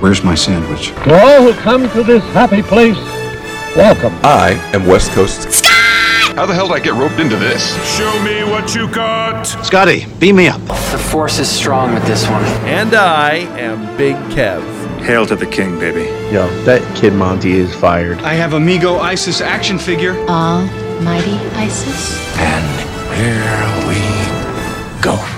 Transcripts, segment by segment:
Where's my sandwich? To all who come to this happy place, welcome. I am West Coast. Scott! How the hell did I get roped into this? Show me what you got. Scotty, beam me up. The force is strong with this one. And I am Big Kev. Hail to the king, baby. Yo, that kid Monty is fired. I have Amigo Isis action figure. Almighty Isis. And here we go.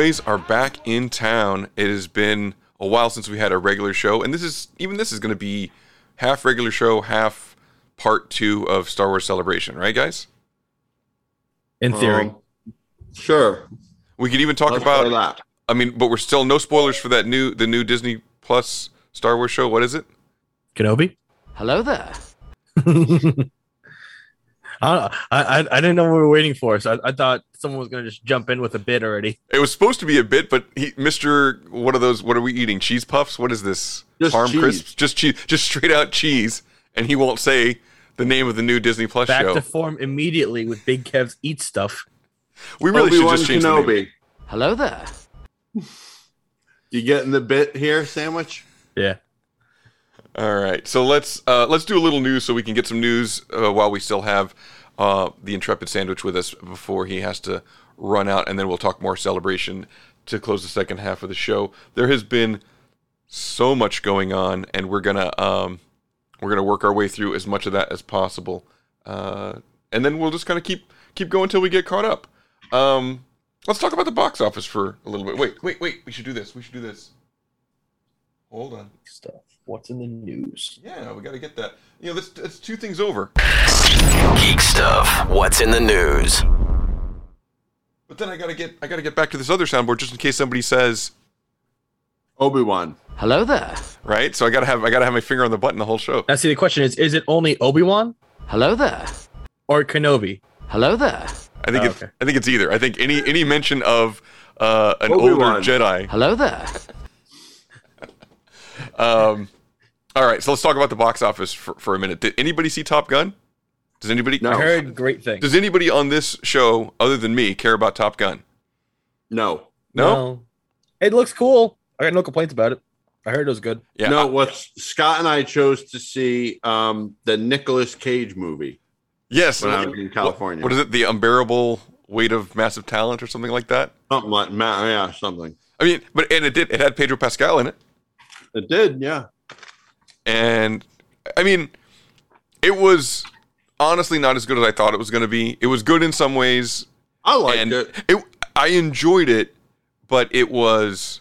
Boys are back in town. It has been a while since we had a regular show, and this is even this is going to be half regular show, half part two of Star Wars Celebration, right, guys? In theory. Um, sure. We could even talk Let's about. that. I mean, but we're still no spoilers for that new the new Disney Plus Star Wars show. What is it? Kenobi? Hello there. I, I I didn't know what we were waiting for, so I, I thought someone was gonna just jump in with a bid already. It was supposed to be a bit, but he, Mr. What are those? What are we eating? Cheese puffs? What is this? Just Farm cheese. crisps? Just cheese? Just straight out cheese? And he won't say the name of the new Disney Plus Back show. to form immediately with Big Kev's eat stuff. we really Obi-Wan should just change the name. Hello there. You getting the bit here, sandwich? Yeah. All right, so let's uh, let's do a little news so we can get some news uh, while we still have uh, the intrepid sandwich with us before he has to run out, and then we'll talk more celebration to close the second half of the show. There has been so much going on, and we're gonna um, we're gonna work our way through as much of that as possible, uh, and then we'll just kind of keep keep going until we get caught up. Um, let's talk about the box office for a little bit. Wait, wait, wait. We should do this. We should do this. Hold on. Stuff. What's in the news? Yeah, we got to get that. You know, let's, let's two things over. Geek Stuff. What's in the news? But then I got to get I got to get back to this other soundboard just in case somebody says Obi Wan. Hello there. right. So I got to have I got to have my finger on the button the whole show. Now, see, the question is: Is it only Obi Wan Hello there. or Kenobi? Hello there. I think Oh, it's okay. I think it's either. I think any any mention of uh, an Obi-Wan. older Jedi. Hello there. Um, all right, so let's talk about the box office for, for a minute. Did anybody see Top Gun? Does anybody? No. I heard great things. Does anybody on this show other than me care about Top Gun? No. No. It looks cool. I got no complaints about it. I heard it was good. Yeah. no, what Scott and I chose to see um, the Nicolas Cage movie. yes. when I was in California. What is it? The unbearable weight of massive talent, or something like that. Something like Ma- yeah, something. I mean, but and it did. It had Pedro Pascal in it. It did, yeah. and I mean, it was honestly not as good as I thought it was going to be. It was good in some ways, I liked and it. it. I enjoyed it, but it was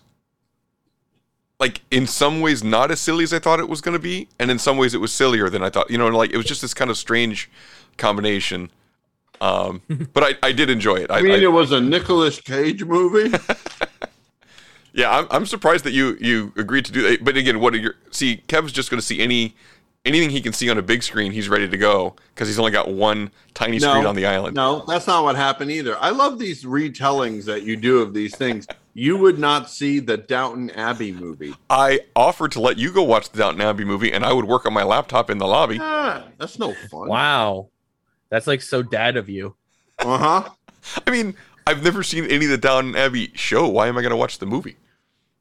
like in some ways not as silly as I thought it was going to be, and in some ways it was sillier than I thought. You know, like it was just this kind of strange combination. Um, but I, I did enjoy it. I, I mean, I- it was a Nicolas Cage movie. Yeah, I'm, I'm surprised that you you agreed to do that. But again, what are your see? Kev's just going to see any anything he can see on a big screen. He's ready to go because he's only got one tiny screen on the island. No, that's not what happened either. I love these retellings that you do of these things. You would not see the Downton Abbey movie. I offered to let you go watch the Downton Abbey movie, and I would work on my laptop in the lobby. Ah, that's no fun. Wow, that's like so dad of you. Uh huh. I mean, I've never seen any of the Downton Abbey show. Why am I going to watch the movie?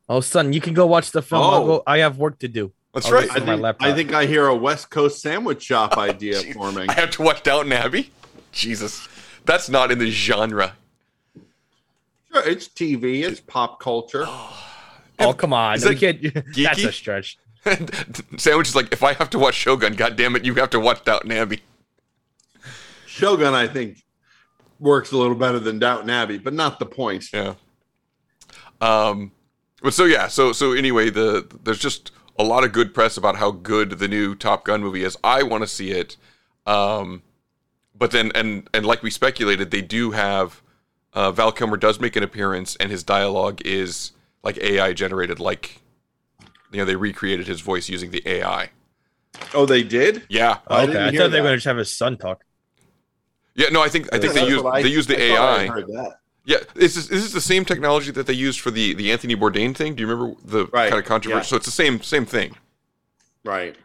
Oh, son, you can go watch the film. I'll Oh. go, I have work to do. That's I'll right. I on my think. I think I hear a West Coast sandwich shop idea Jeez. forming. I have to watch Downton Abbey. Jesus, that's not in the genre. Sure, it's TV, it's pop culture. Oh come on, Is we that can't. That's a stretch. Sandwich is like, if I have to watch Shogun, God damn it, you have to watch Downton Abbey. Shogun, I think, works a little better than Downton Abbey, but not the point. Yeah. Um, but so yeah, so so anyway, the there's just a lot of good press about how good the new Top Gun movie is. I want to see it. Um, but then and and like we speculated, they do have uh, Val Kilmer does make an appearance, and his dialogue is like AI generated, like you know they recreated his voice using the AI. Oh, they did? Yeah. I okay, didn't I hear thought they were gonna just have his son talk. Yeah, no, I think I think they That's used they used the I thought I AI. Heard that. Yeah, this is this is the same technology that they used for the the Anthony Bourdain thing. Do you remember the Right, kind of controversy? yeah. So it's the same same thing. Right.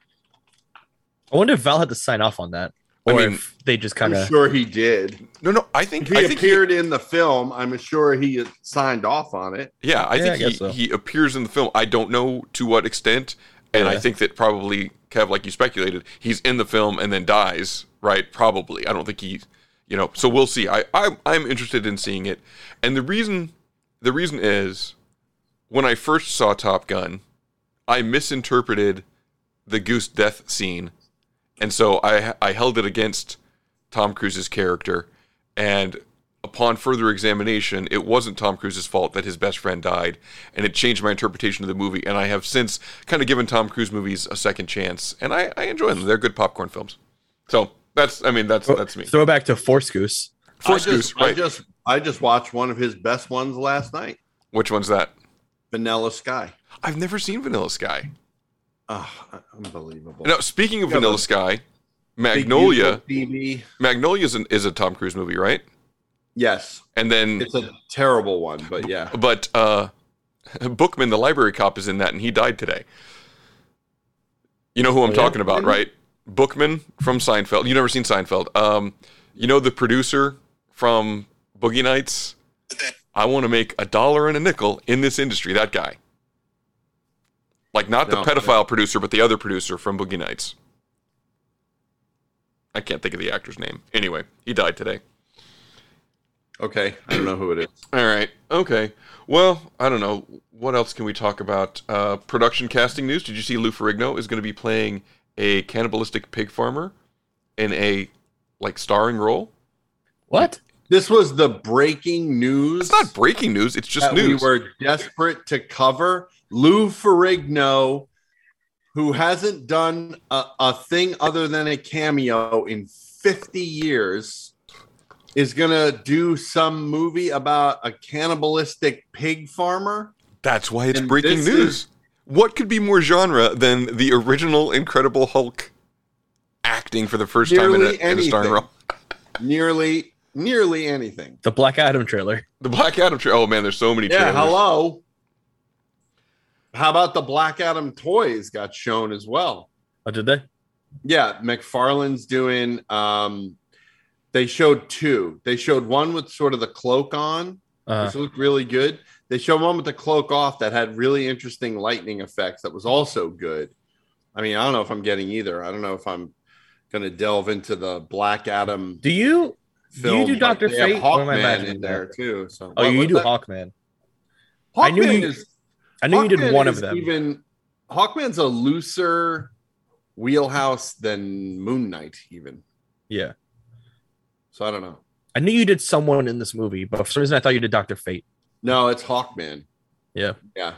I wonder if Val had to sign off on that, I or mean, if they just kind of. sure he did. No, no, I think If he I think he- appeared in the film, I'm sure he had signed off on it. yeah, I Yeah, think I he, so. he appears in the film. I don't know to what extent, and I think that probably Kev, like you speculated, he's in the film and then dies. Right? Probably. I don't think he, you know. So we'll see. I, I I'm interested in seeing it, and the reason the reason is when I first saw Top Gun, I misinterpreted the goose death scene, and so I I held it against Tom Cruise's character, and upon further examination, it wasn't Tom Cruise's fault that his best friend died, and it changed my interpretation of the movie. And I have since kind of given Tom Cruise movies a second chance, and I, I enjoy them. They're good popcorn films. So that's I mean that's that's me. Throw back to Force Goose. Force I just, Goose, right? I just I just watched one of his best ones last night. Which one's that? Vanilla Sky. I've never seen Vanilla Sky. Ah, unbelievable. Now, speaking of Yeah, Vanilla Sky, Magnolia, beautiful Magnolia is, an, is a Tom Cruise movie, right? Yes, And then, it's a terrible one, but yeah. but uh, Bookman, the library cop, is in that, and he died today. You know who I'm yeah? talking about, right? Bookman from Seinfeld. You never seen Seinfeld? Um, you know the producer from Boogie Nights. I want to make a dollar and a nickel in this industry. That guy, like not the No, pedophile producer, but the other producer from Boogie Nights. I can't think of the actor's name. Anyway, he died today. Okay, I don't know who it is. All right. Okay. Well, I don't know. What else can we talk about? Uh, production casting news. Did you see Lou Ferrigno is going to be playing a cannibalistic pig farmer in a like starring role? What? This was the breaking news. It's not breaking news. It's just that news. we were desperate to cover. Lou Ferrigno, who hasn't done a, a thing other than a cameo in 50 years, is going to do some movie about a cannibalistic pig farmer. That's why it's And breaking news. is- What could be more genre than the original Incredible Hulk acting for the first time in a, Nearly in a starring role? Nearly, nearly anything. The Black Adam trailer. The Black Adam trailer. Oh man, there's so many Yeah, trailers. hello. How about the Black Adam toys got shown as well? Oh, did they? Yeah, McFarlane's doing. Um, they showed two. They showed one with sort of the cloak on, Uh, which looked really good. They showed one with the cloak off that had really interesting lightning effects. That was also good. I mean, I don't know if I'm getting either. I don't know if I'm going to delve into the Black Adam do you? film. do you do Doctor they Fate? Or am I Hawkman in there that? too. So, Oh, What- you do that? Hawkman. I knew Hawkman you- is- I knew you did one of them. Even Hawkman's a looser wheelhouse than Moon Knight, even. Yeah, So I don't know. I knew you did someone in this movie, but for some reason I thought you did Doctor Fate. No, it's Hawkman. Yeah. Yeah.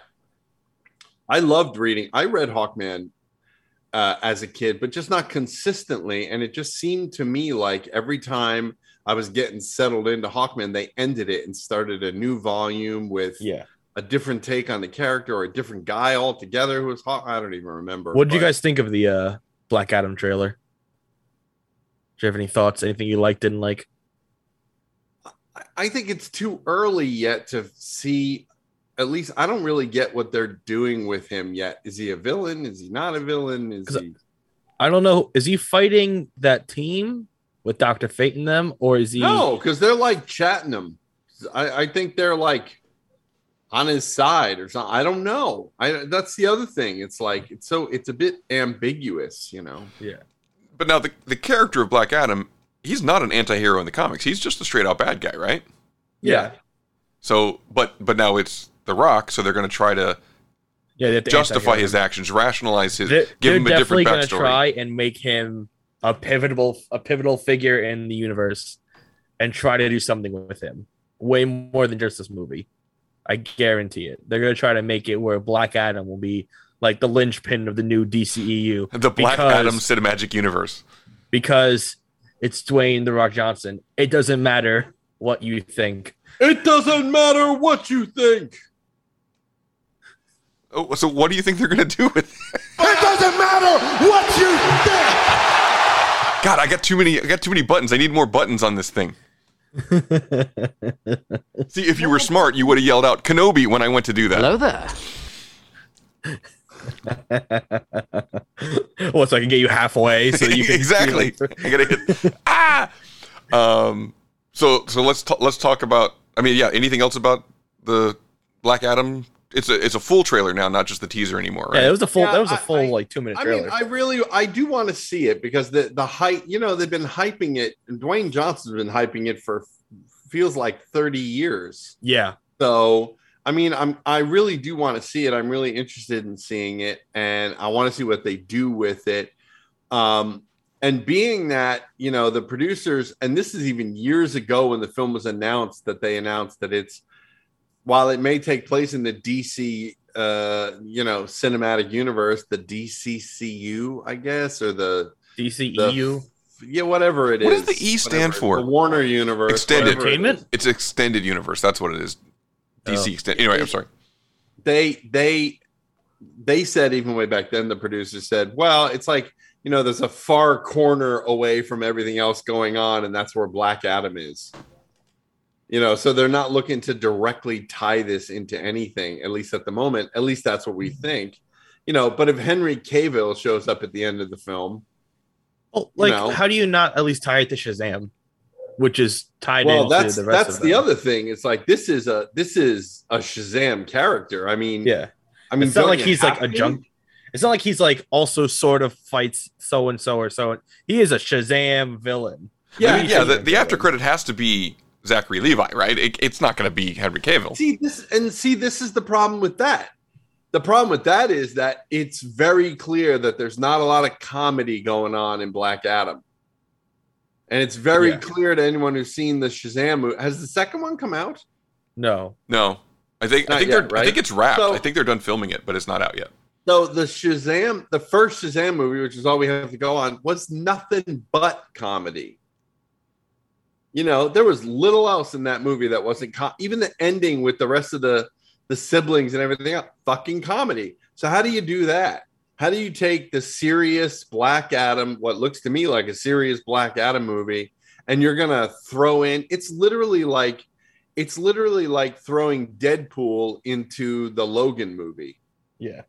I loved reading. I read Hawkman uh, as a kid, but just not consistently. And it just seemed to me like every time I was getting settled into Hawkman, they ended it and started a new volume with Yeah. a different take on the character or a different guy altogether who was Hawk. I don't even remember. What did you guys think of the uh, Black Adam trailer? Do you have any thoughts? Anything you liked, didn't like? I think it's too early yet to see. At least I don't really get what they're doing with him yet. Is he a villain? Is he not a villain? Is 'Cause he? I don't know. Is he fighting that team with Doctor Fate in them, or is he? No, because they're like chatting him. I, I think they're like on his side or something. I don't know. I that's the other thing. It's like it's so it's a bit ambiguous, you know. Yeah. But now the the character of Black Adam he's not an anti-hero in the comics. He's just a straight out bad guy, right? Yeah. So, but but now it's The Rock, so they're going to try to Yeah, they have to justify anti-hero. his actions, rationalize his, They're, give they're him a definitely different gonna backstory. try and make him a pivotal a pivotal figure in the universe, and try to do something with him. Way more than just this movie. I guarantee it. They're gonna try to make it where Black Adam will be like the linchpin of the new DCEU. The Black because- Adam cinematic universe. because it's Dwayne the Rock Johnson. It doesn't matter what you think. It doesn't matter what you think. Oh, so what do you think they're going to do with it? It doesn't matter what you think. God, I got too many. I got too many buttons. I need more buttons on this thing. See, if you were smart, you would have yelled out Kenobi when I went to do that. Hello there. well, so I can get you halfway so that you can exactly. I gotta hit ah. Um. So so let's ta- let's talk about. I mean, yeah. Anything else about the Black Adam? It's a it's a full trailer now, not just the teaser anymore. Right? Yeah, it was a full. Yeah, that was a full I- like two minute I mean, I really, I do want to see it because the the hype. You know, they've been hyping it. and Dwayne Johnson's been hyping it for feels like thirty years. yeah, So, I mean, I'm I really do want to see it. I'm really interested in seeing it, and I want to see what they do with it. Um, and being that you know the producers, and this is even years ago when the film was announced that they announced that it's while it may take place in the DC, uh, you know, cinematic universe, the DCCU, I guess, or the DCEU. yeah, whatever it is. What does the E stand whatever, for? The Warner Universe. Extended. whatever it is. Entertainment? It's extended universe. That's what it is. DC Oh. extended. Anyway, I'm sorry. they they they said even way back then the producers said well it's like you know there's a far corner away from everything else going on and that's where black adam is you know so they're not looking to directly tie this into anything at least at the moment at least that's what we mm-hmm. think you know but if henry cavill shows up at the end of the film Oh, like know. how do you not at least tie it to Shazam, which is tied well into that's the rest that's of the them? other thing it's like this is a this is a shazam character i mean Yeah, i mean it's not like he's like a junk. It's not like he's like also sort of fights so and so or so. He is a Shazam villain. Yeah, Yeah, I mean, yeah. The, the after credit has to be Zachary Levi, right? It, it's not going to be Henry Cavill. see this and see this is the problem with that the problem with that is that it's very clear that there's not a lot of comedy going on in black adam and it's very Yeah. clear to anyone who's seen the shazam movie has the second one come out? No, No, I think I think yet, they're I think it's wrapped. So- I think they're done filming it, but it's not out yet. so the shazam the first shazam movie which is all we have to go on was nothing but comedy. You know there was little else in that movie that wasn't co- even the ending with the rest of the the siblings and everything else fucking comedy. So how do you do that how do you take the serious black adam what looks to me like a serious black adam movie and you're gonna throw in it's literally like it's literally like throwing deadpool into the logan movie yeah,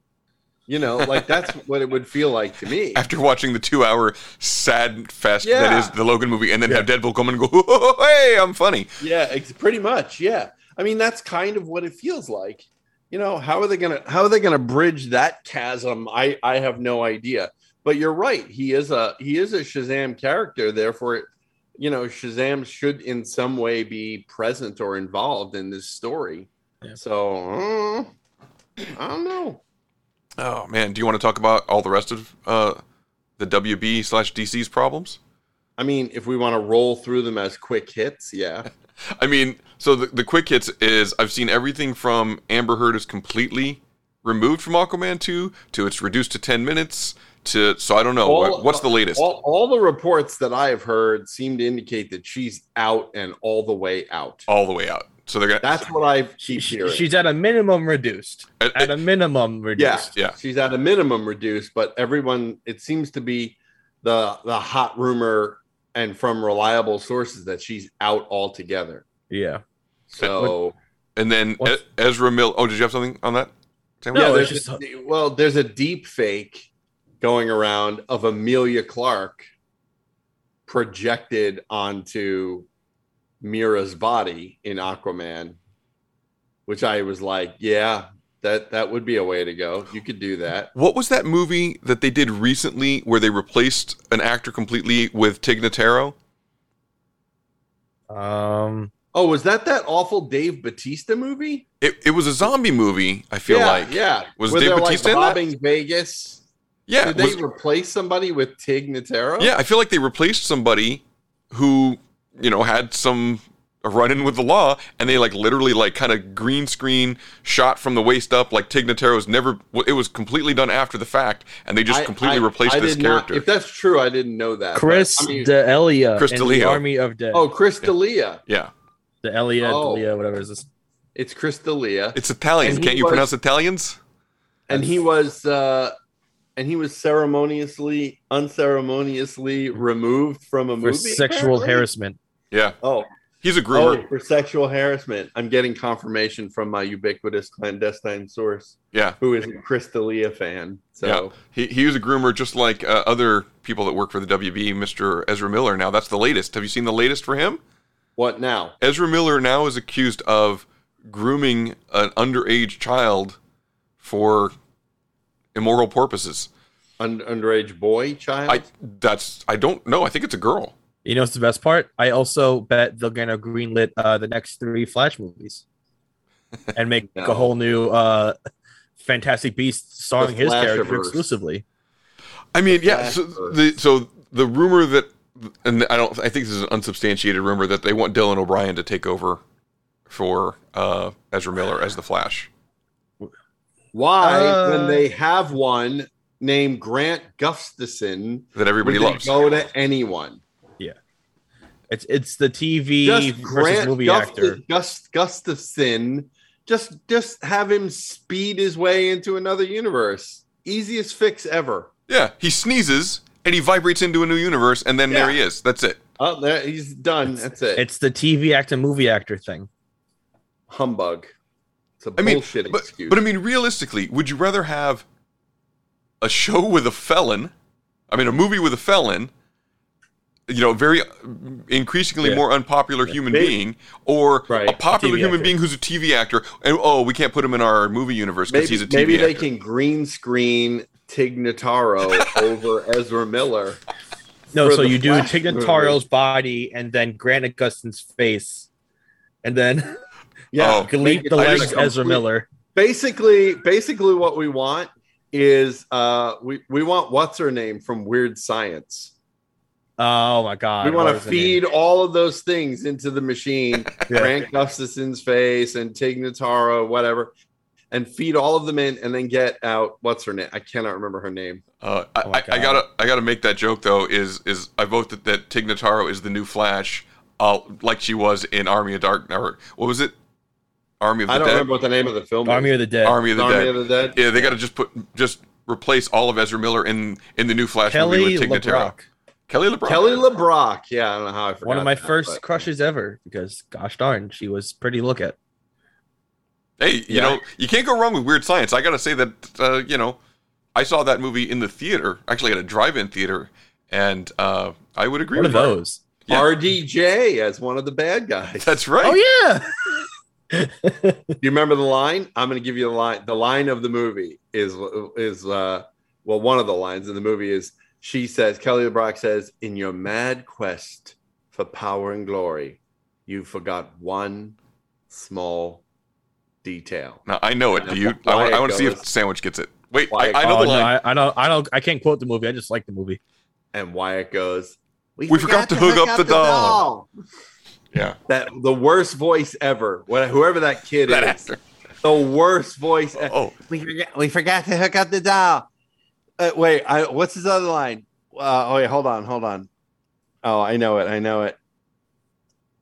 you know like that's what it would feel like to me After watching the two-hour sad fest that Yeah. is the Logan movie, and then have Deadpool come and go, "Hey, I'm funny." Yeah, it's pretty much. Yeah. I mean, that's kind of what it feels like. You know, how are they gonna how are they gonna bridge that chasm? I I have no idea. But you're right. He is a he is a Shazam character. Therefore, you know, Shazam should in some way be present or involved in this story. Yeah. So uh, I don't know. Oh man, do you want to talk about all the rest of uh, the WB slash DC's problems? I mean, if we want to roll through them as quick hits, yeah. I mean, so the, the quick hits is I've seen everything from Amber Heard is completely removed from Aquaman 2 to it's reduced to 10 minutes to so I don't know what, what's the latest. All, all the reports that I have heard seem to indicate that she's out and all the way out. all the way out. So they're gonna. That's what I keep She- hearing. she's at a minimum reduced. Uh, At a minimum reduced. yeah, reduced. Yeah. She's at a minimum reduced, but everyone it seems to be the the hot rumor and from reliable sources that she's out altogether. Yeah. So and then What's- Ezra Mill. Oh, did you have something on that? Sam? No, yeah, there's just- a, well, there's a deep fake going around of Emilia Clarke projected onto Mera's body in Aquaman, which I was like, yeah, that that would be a way to go. You could do that. What was that movie that they did recently where they replaced an actor completely with Tig Notaro? Um, Oh, was that that awful Dave Batista movie? It, it was a zombie movie. I feel yeah, like. yeah. Was Where Dave they're, Batista like in that? robbing Vegas? Yeah. Did they was- replace somebody with Tig Notaro? yeah, I feel like they replaced somebody who you know had some a run in with the law, and they like literally like kind of green screen shot from the waist up, like Tig Notaro's never. It was completely done after the fact, and they just I- completely I- replaced I this did not- character. if that's true, I didn't know that. but, Chris I mean- D'Elia Chris in D'Elia. the Army of Dead. oh, Chris D'Elia. yeah, the Elia, Oh. D'Elia, whatever is this? It's Chris D'Elia. it's Italian. Can't you was- pronounce Italians? and he was uh and he was ceremoniously unceremoniously removed from a For movie sexual apparently? harassment. Yeah, oh he's a groomer. oh for sexual harassment i'm getting confirmation from my ubiquitous clandestine source Yeah, who is a chris D'Elia fan so yeah. He he was a groomer, just like uh, other people that work for the WB. Mr. Ezra Miller. Now that's the latest. Have you seen the latest for him? what now Ezra Miller now is accused of grooming an underage child for immoral purposes. Un- underage boy child I that's I don't know. I think it's a girl. You know what's the best part? I also bet they're gonna greenlit uh, the next three Flash movies and make No. a whole new uh, Fantastic Beast starring his character exclusively. I mean, yeah. So the so the rumor that and I don't I think this is an unsubstantiated rumor that they want Dylan O'Brien to take over for uh, Ezra Miller as the Flash. why Uh, when they have one named grant gustafson That everybody loves. go to anyone It's it's the TV just versus Grant movie Gust- actor. Gust- Gustafson. Just just have him speed his way into another universe. Easiest fix ever. Yeah, he sneezes and he vibrates into a new universe, and then there he is. That's it. Oh, there he's done. That's it. It's the TV actor movie actor thing. humbug. It's a I mean, bullshit but, excuse. but I mean, realistically, would you rather have a show with a felon? I mean, a movie with a felon. You know, very increasingly Yeah. more unpopular human Maybe- being, or Right. a popular TV human actor. being who's a TV actor, and oh, we can't put him in our movie universe because he's a TV maybe they can green screen Tig Notaro over Ezra Miller. No, so the you do Flash Tig movie. Notaro's body and then Grant Augustin's face, and then Yeah, Oh. you can make leave it the like legs a Ezra Miller. Basically, basically, what we want is uh we we want what's her name from Weird Science. Oh my god! we want to was the feed all of those things into the machine Yeah. Grant Gustafson's face and Tig Notaro, whatever, and feed all of them in, and then get out what's her name? I cannot remember her name. Uh, I, Oh I, I gotta, I gotta make that joke though. Is is I vote that, that Tig Notaro is the new Flash, uh, like she was in Army of Dark, or what was it? Army of the I don't Dead. remember what the name of the film. Army is. of the Dead. Army of the Army Dead. of the Dead. Yeah, they got to just put just replace all of Ezra Miller in in the new Flash movie with Tig Notaro. LeBrock, Kelly LeBrock. Kelly LeBrock. Yeah, I don't know how I forgot. one of my that, first but- crushes ever. Because gosh darn, she was pretty look at. Hey, you Yeah. know you can't go wrong with Weird Science. I got to say that uh, you know I saw that movie in the theater, actually at a drive-in theater, and uh, I would agree One with you. those. Yeah. RDJ as one of the bad guys. That's right. Oh yeah. Do you remember the line? I'm going to give you the line. The line of the movie is is uh well, one of the lines in the movie is she says Kelly LeBrock says, "In your mad quest for power and glory, you forgot one small detail." Now I know it. Do you? Why I, want- I want to see if Sandwich gets it. Wait, I, it I know Oh, the no, line. I, I don't. I don't. I can't quote the movie. I just like the movie. And Wyatt goes, We forgot to hook up the doll." yeah, That the worst voice ever. What- Whoever that kid that is, actor. the worst voice. Oh, We forgot, we forgot to hook up the doll. Uh, wait, I, what's his other line? Uh, oh, wait, hold on, hold on. Oh, I know it. I know it.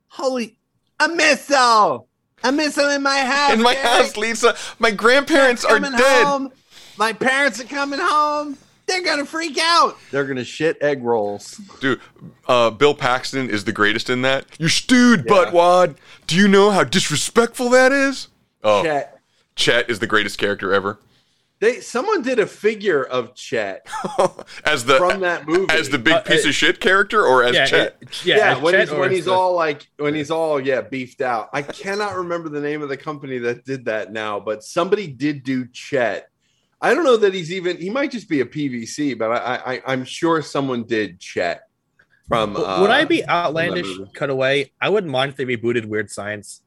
Holy, a missile! A missile in my house. in my house, Lisa. My grandparents are dead. home. My parents are coming home. They're gonna freak out. They're gonna shit egg rolls. Dude, uh, Bill Paxton is the greatest in that. You stewed, Yeah. buttwad. Do you know how disrespectful that is? Oh, Chet. Chet is the greatest character ever. They someone did a figure of Chet as the from that movie as the big Uh, piece uh, of shit character, or as yeah, Chet. it- yeah. yeah, when Chet he's when he's the- all like when he's all yeah beefed out. I cannot remember the name of the company that did that now, but somebody did do Chet. I don't know that he's even. He might just be a PVC, but I, I I'm sure someone did Chet. from. Uh, Would I be outlandish movie. cut away? I wouldn't mind if they rebooted Weird Science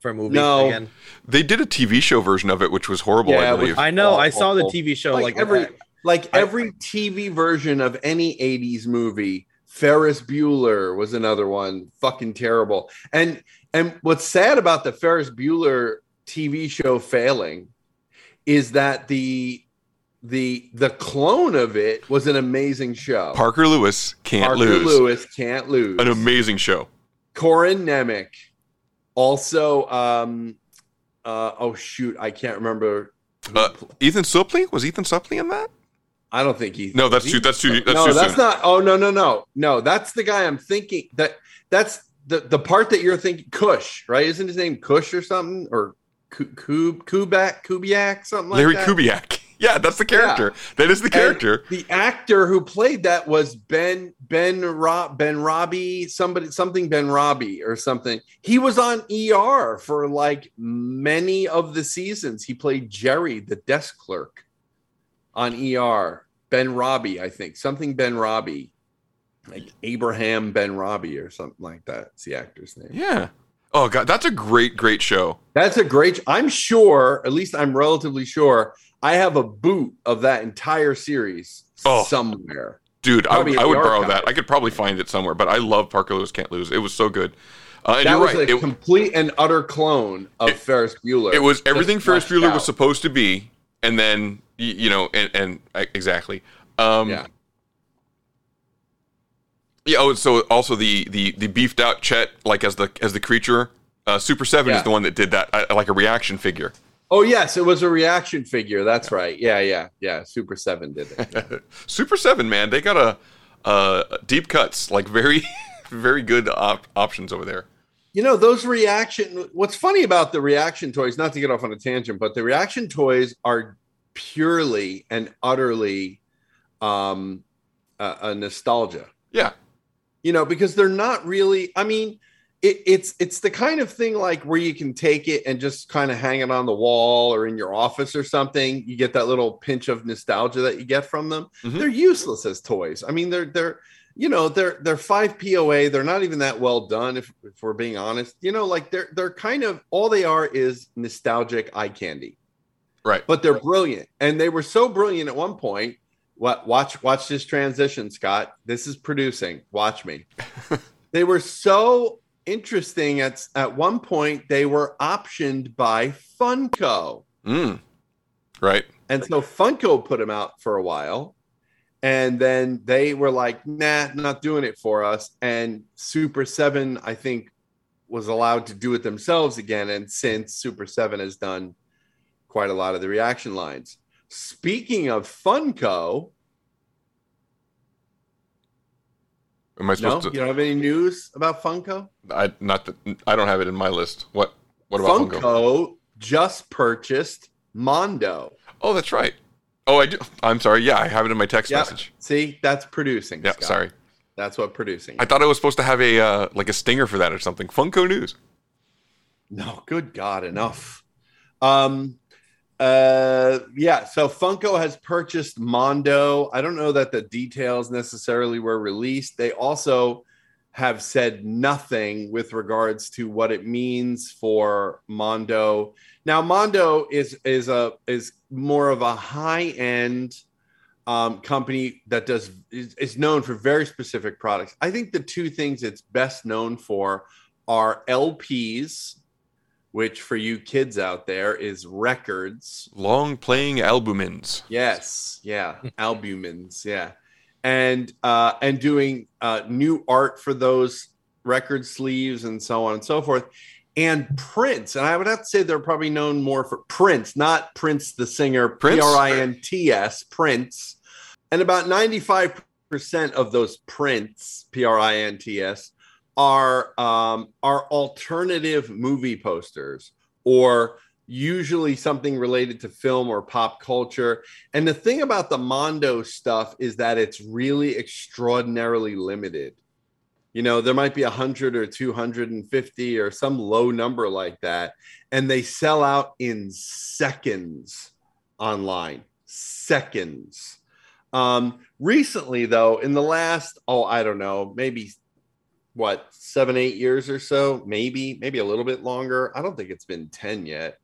for a movie No. again. They did a TV show version of it, which was horrible. Yeah, I it was believe. I know. I saw the TV show like, like, every like I- every TV version of any '80s movie. Ferris Bueller was another one, fucking terrible. And and what's sad about the Ferris Bueller TV show failing is that the the the clone of it was an amazing show. Parker Lewis can't lose. Parker lose. Lewis can't lose. An amazing show. Corin Nemec. Also, um, uh, oh shoot, I can't remember. Uh, Ethan Suplee was Ethan Suplee in that? I don't think he. No, that's too. That's too. That's no, too that's soon. not. Oh no, no, no, no. That's the guy I'm thinking. That that's the the part that you're thinking. Kush, right? Isn't his name Kush or something or Kub Kubak Kubiak something like Larry that? Kubiak. Yeah, that's the character. That is the And character. the actor who played that was Ben Ben Rob Ben Robbie somebody something Ben Robbie or something. He was on ER for like many of the seasons. He played Jerry, the desk clerk, on ER. Ben Robbie, I think something Ben Robbie, like Abraham Benrubi or something like that. It's the actor's name. Yeah. Oh god, that's a great, great show. That's a great. I'm sure, at least I'm relatively sure, I have a boot of that entire series Oh. somewhere. Dude, I, Probably I would borrow archive. that. I could probably find it somewhere, but I love Parker Lewis Can't Lose. It was so good. Uh, and that you're was right. a It, complete and utter clone of Ferris Bueller. it was everything Ferris Bueller out. was supposed to be, and then you know, and and uh, exactly. Um, Yeah. Yeah. Oh, so also the the the beefed out Chet, like as the as the creature. Uh, Super Seven Yeah. is the one that did that, uh, like a reaction figure. Oh yes, it was a reaction figure. That's right. Yeah, yeah, yeah. Super Seven did it. Super Seven, man, they got a uh, deep cuts, like very very good op- options over there. you know those reaction. What's funny about the reaction toys? Not to get off on a tangent, but the reaction toys are purely and utterly um, a, a nostalgia. Yeah. you know because they're not really i mean it, it's it's the kind of thing like where you can take it and just kind of hang it on the wall or in your office or something. You get that little pinch of nostalgia that you get from them. Mhm. they're useless as toys. I mean they're they're you know they're they're 5 poa they're not even that well done if, if we're being honest. You know like they're they're kind of all they are is nostalgic eye candy. Right. but they're brilliant. And they were so brilliant at one point. What watch watch this transition scott. This is producing. Watch me. They were so interesting at at one point they were optioned by funko Mm. Right. and so funko put them out for a while and then they were like nah not doing it for us and super 7 i think was allowed to do it themselves again and since super 7 has done quite a lot of the reaction lines speaking of funko Am I supposed no supposed you don't have any news about funko I not that I don't have it in my list. What what about funko, Funko? just purchased mondo Oh, that's right. Oh, I do. I'm sorry. Yeah, I have it in my text Yep. message. see that's producing Yeah, sorry. that's what producing I thought I was supposed to have a uh, like a stinger for that or something. Funko News. No, good God, enough. Um, uh, yeah. So Funko has purchased Mondo. I don't know that the details necessarily were released. They also have said nothing with regards to what it means for Mondo. Now, Mondo is is a is more of a high end um, company that does is, is known for very specific products. I think the two things it's best known for are LPs, which for you kids out there is records. Long playing albumins. Yes, yeah, albumins, yeah, and uh, and doing uh, new art for those record sleeves and so on and so forth. And Prince, and I would have to say they're probably known more for Prince, not Prince the singer, P Prince? R I N T S, Prince. And about 95% of those Prince, P R I N T S, are um, are alternative movie posters or usually something related to film or pop culture. And the thing about the Mondo stuff is that it's really extraordinarily limited. You know, there might be 100 or 250 or some low number like that. And they sell out in seconds online. Seconds. Um, recently, though, in the last, oh, I don't know, maybe what, seven, eight years or so, maybe, maybe a little bit longer. I don't think it's been 10 yet.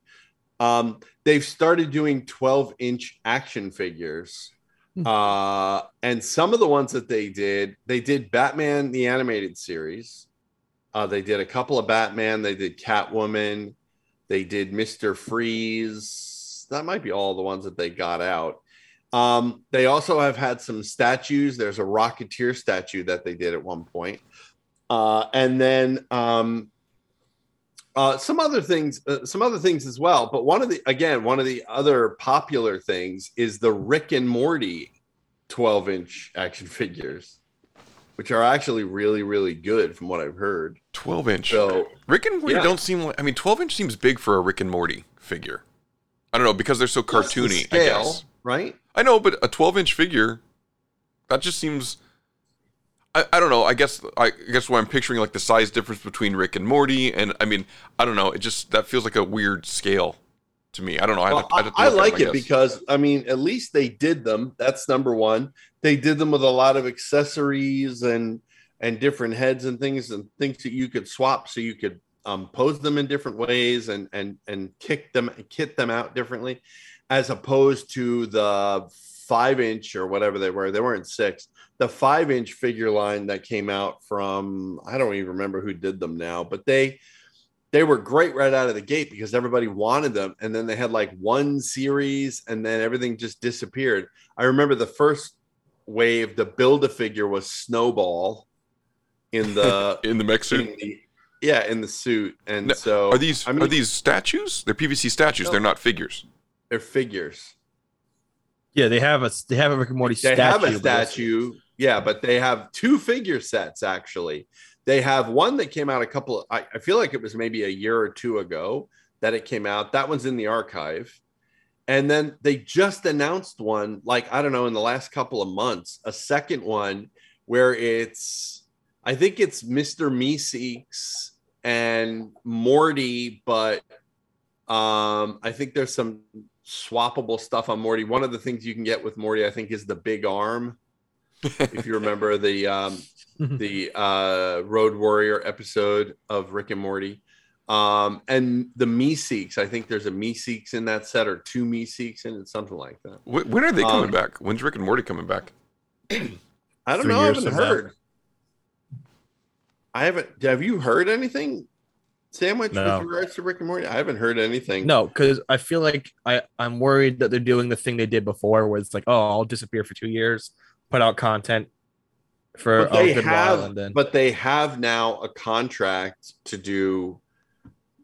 Um, they've started doing 12 inch action figures. Uh, and some of the ones that they did, they did Batman the animated series. Uh, they did a couple of Batman. They did Catwoman. They did Mister Freeze. That might be all the ones that they got out. Um, they also have had some statues. There's a Rocketeer statue that they did at one point, uh, and then um, uh, some other things, uh, some other things as well. But one of the again, one of the other popular things is the Rick and Morty 12 inch action figures, which are actually really, really good from what I've heard. 12 inch. So Rick and Morty yeah. don't seem like. I mean, 12 inch seems big for a Rick and Morty figure. I don't know because they're so Plus the cartoony. I guess. right? I know, but a 12 inch figure, that just seems. I, I don't know. I guess I, I guess what I'm picturing like the size difference between Rick and Morty, and I mean I don't know. It just that feels like a weird scale to me. I don't know. I'd Well, have- I'd have to I, I like them, it because I mean, at least they did them. That's number one. They did them with a lot of accessories and and different heads and things and things that you could swap, so you could um, pose them in different ways and and and kick them, kit them out differently, as opposed to the five inch or whatever they were. They weren't six. The five inch figure line that came out from I don't even remember who did them now, but they they were great right out of the gate because everybody wanted them and then they had like one series and then everything just disappeared i remember the first wave the build a figure was snowball in the in the mech suit. in the- yeah in the suit and No, so are these I mean, are these statues? They're PVC statues. No. They're not figures. they're figures Yeah, they have a they have a Rick and Morty they statue. have a but statue. Yeah but they have two figure sets actually. They have one that came out a couple of, I, I feel like it was maybe a year or two ago that it came out. That one's in the archive. And then they just announced one like i don't know in the last couple of months a second one where it's i think it's mr meeseeks and morty but um i think there's some swappable stuff on morty one of the things you can get with morty i think is the big arm if you remember the um the uh road warrior episode of rick and morty um and the meeseeks i think there's a meeseeks in that set or two meeseeks in it something like that Wh- When are they coming Um, back? When's Rick and Morty coming back? i don't Three know i haven't from now. heard i haven't have you heard anything sandwich No. with regards to rick and morty i haven't heard anything No, because I feel like I I'm worried that they're doing the thing they did before, where it's like, oh, I'll disappear for two years, put out content for but they a good have while, and then but they have now a contract to do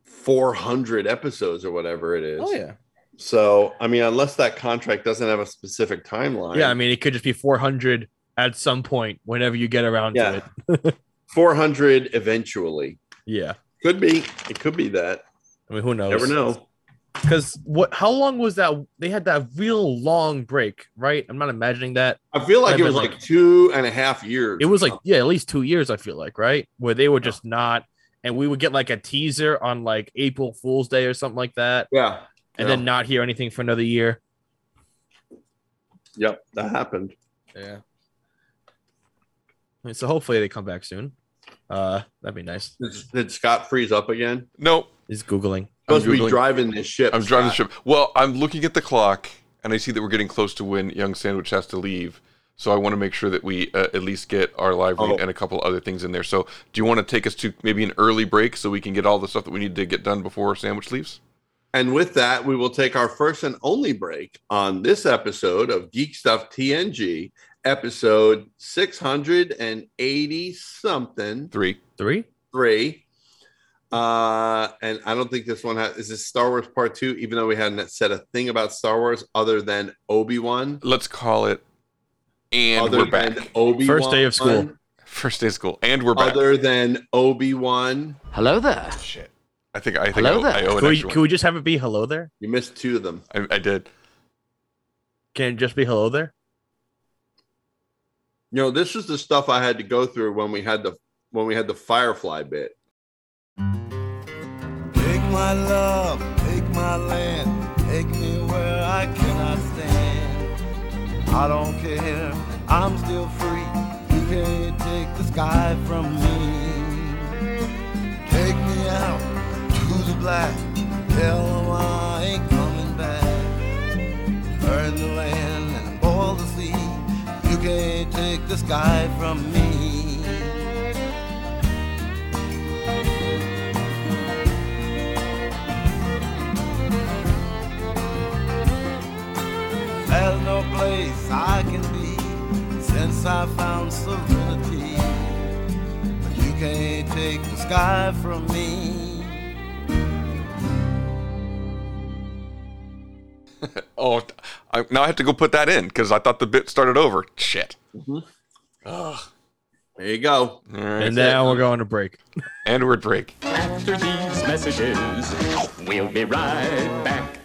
400 episodes or whatever it is oh yeah, so i mean unless that contract doesn't have a specific timeline yeah. I mean, it could just be 400 at some point whenever you get around Yeah. to it. 400 eventually Yeah, could be it could be that I mean, who knows? never know Because what? How long was that? They had that real long break, right? I'm not imagining that. i feel like it was like like- two and a half years It was like yeah, at least two years. I feel like right, where they were just not, and we would get like a teaser on like April Fool's Day or something like that, yeah and Yeah. then not hear anything for another year. yep that happened Yeah. I mean, so hopefully they come back soon. Uh, that'd be nice. did, did scott freeze up again No, He's googling. supposed to be driving this ship I'm driving the ship. Well, I'm looking at the clock, and I see that we're getting close to when Young Sandwich has to leave. So I want to make sure that we uh, at least get our live Oh. and a couple other things in there. So do you want to take us to maybe an early break so we can get all the stuff that we need to get done before Sandwich leaves? And with that, we will take our first and only break on this episode of Geek Stuff TNG, episode 680 something, Three. Three. three. Uh, and I don't think this one has, is this Star Wars Part Two, even though we hadn't said a thing about Star Wars other than Obi Wan. Let's call it. And Other we're back. than Obi First day of school. First day of school, and we're back. Other than Obi Wan, Hello there. Shit. I think I think Hello I, I there. owe an Can we, can we just have it be hello there? you missed two of them. I, I did. Can it just be hello there? You know, this is the stuff I had to go through when we had the when we had the Firefly bit. Take my love, take my land, take me where I cannot stand. I don't care, I'm still free. You can't take the sky from me. Take me out to the black, tell them I ain't coming back. Burn the land can't take the sky from me. There's no place I can be since I found serenity. But you can't take the sky from me. oh, I, now I have to go put that in because I thought the bit started over. Shit. Mm-hmm. Ugh. There you go. All right. And now we're going to break. And we're at break. After these messages, we'll be right back.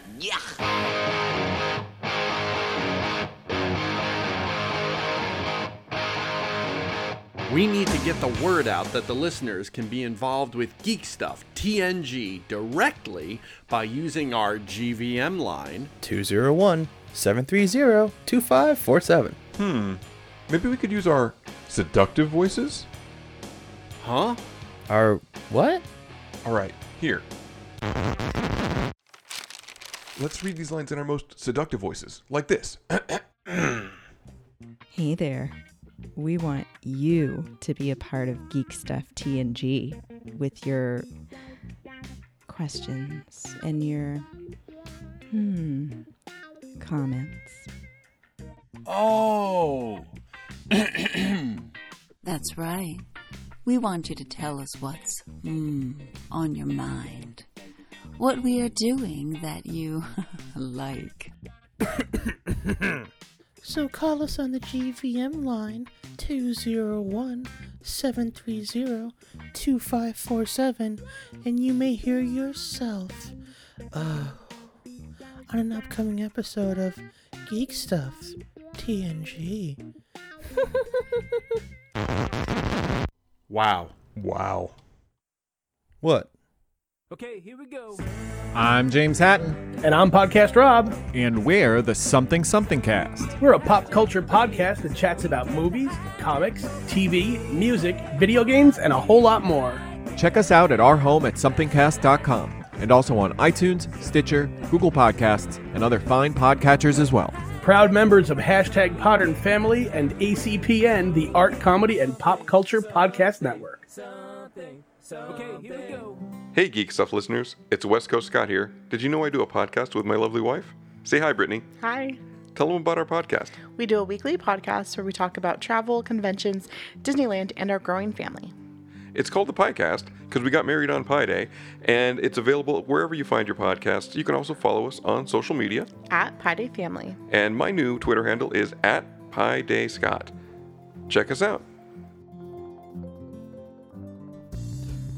We need to get the word out that the listeners can be involved with Geek Stuff TNG directly by using our GVM line 201 730 2547. Hmm. Maybe we could use our seductive voices? Huh? Our what? All right, here. Let's read these lines in our most seductive voices, like this. Hey there. We want you to be a part of Geek Stuff TNG with your questions and your hmm comments. Oh. That's right. We want you to tell us what's hmm, on your mind. What we are doing that you like. So call us on the GVM line 201 730 2547 and you may hear yourself uh, on an upcoming episode of Geek Stuff TNG. Wow. Wow. What? Okay, here we go. I'm James Hatton. And I'm Podcast Rob. And we're the Something Something Cast. We're a pop culture podcast that chats about movies, comics, TV, music, video games, and a whole lot more. Check us out at our home at somethingcast.com and also on iTunes, Stitcher, Google Podcasts, and other fine podcatchers as well. Proud members of hashtag Podern Family and ACPN, the Art, Comedy, and Pop Culture Podcast Network. Okay, here we go. Hey, Geek Stuff listeners. It's West Coast Scott here. Did you know I do a podcast with my lovely wife? Say hi, Brittany. Hi. Tell them about our podcast. We do a weekly podcast where we talk about travel, conventions, Disneyland, and our growing family. It's called the Piecast because we got married on Pi Day, and it's available wherever you find your podcasts. You can also follow us on social media. At Pi Day Family. And my new Twitter handle is at Pi Day Scott. Check us out.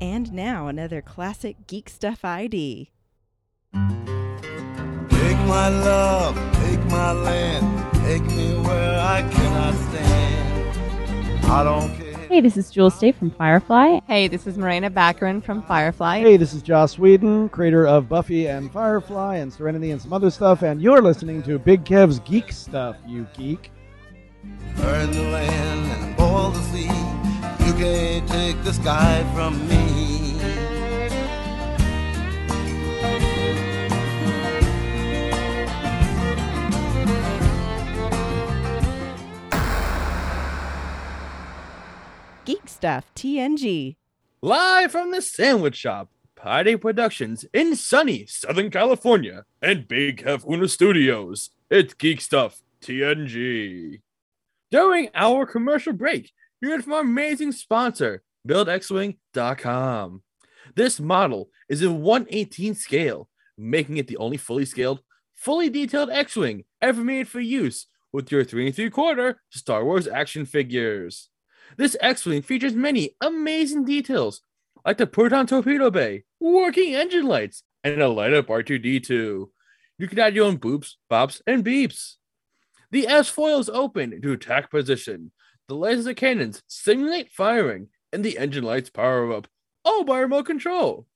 And now another classic Geek Stuff ID. Take my love, take my land, take me where I cannot stand. I don't care. Hey, this is Jewel Staite from Firefly. Hey, this is Morena Baccarin from Firefly. Hey, this is Joss Whedon, creator of Buffy and Firefly and Serenity and some other stuff, and you're listening to Big Kev's Geek Stuff, you geek. Burn the land and boil the sea okay, take the sky from me. Geek Stuff TNG. Live from the sandwich shop, Party Productions in sunny Southern California and Big Hefuna Studios. It's Geek Stuff TNG. During our commercial break, you heard from our amazing sponsor, BuildXWing.com. This model is in 118 scale, making it the only fully scaled, fully detailed X-Wing ever made for use with your 3 and 3 quarter Star Wars action figures. This X-Wing features many amazing details, like the proton torpedo bay, working engine lights, and a light up R2D2. You can add your own boops, bops, and beeps. The S foil is open to attack position. The laser cannons simulate firing, and the engine lights power up, all by remote control.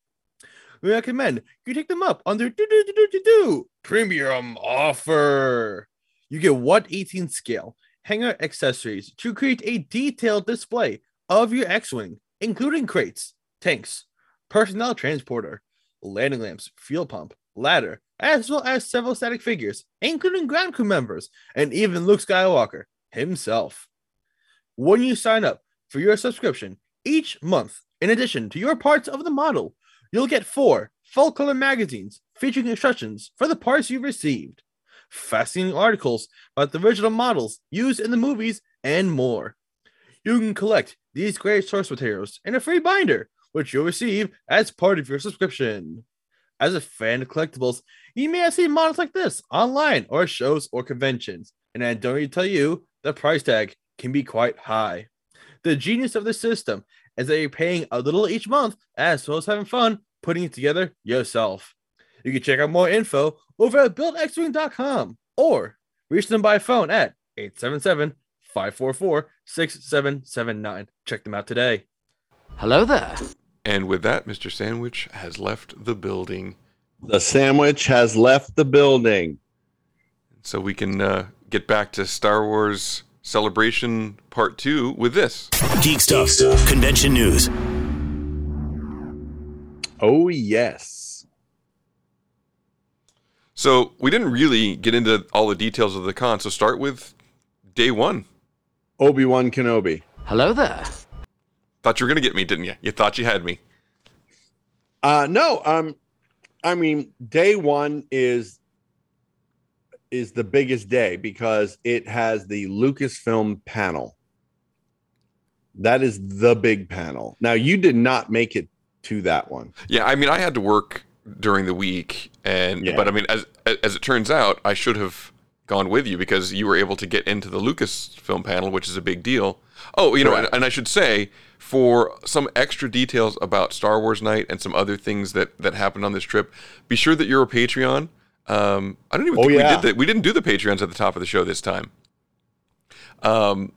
We recommend you take them up on their do do do do do premium offer. You get 118 scale hangar accessories to create a detailed display of your X-wing, including crates, tanks, personnel transporter, landing lamps, fuel pump, ladder, as well as several static figures, including ground crew members and even Luke Skywalker himself. When you sign up for your subscription each month, in addition to your parts of the model, you'll get four full color magazines featuring instructions for the parts you've received, fascinating articles about the original models used in the movies, and more. You can collect these great source materials in a free binder, which you'll receive as part of your subscription. As a fan of collectibles, you may have seen models like this online or shows or conventions, and I don't need to tell you the price tag can be quite high. The genius of the system is that you're paying a little each month as well as having fun putting it together yourself. You can check out more info over at buildxwing.com or reach them by phone at 877 544 6779. Check them out today. Hello there. And with that, Mr. Sandwich has left the building. The sandwich has left the building. So we can uh, get back to Star Wars Celebration Part 2 with this Geek Stuff, Convention News. Oh, yes. So we didn't really get into all the details of the con. So start with day one. Obi Wan Kenobi. Hello there. Thought you were gonna get me, didn't you? You thought you had me. Uh no, um I mean day 1 is is the biggest day because it has the Lucasfilm panel. That is the big panel. Now you did not make it to that one. Yeah, I mean, I had to work during the week, and Yeah. but I mean, as as it turns out, I should have gone with you because you were able to get into the Lucasfilm panel, which is a big deal. Oh, you know, and, and I should say for some extra details about Star Wars Night and some other things that that happened on this trip, be sure that you're a Patreon. Um, I don't even Oh, think yeah. we did that. We didn't do the Patreons at the top of the show this time. Um,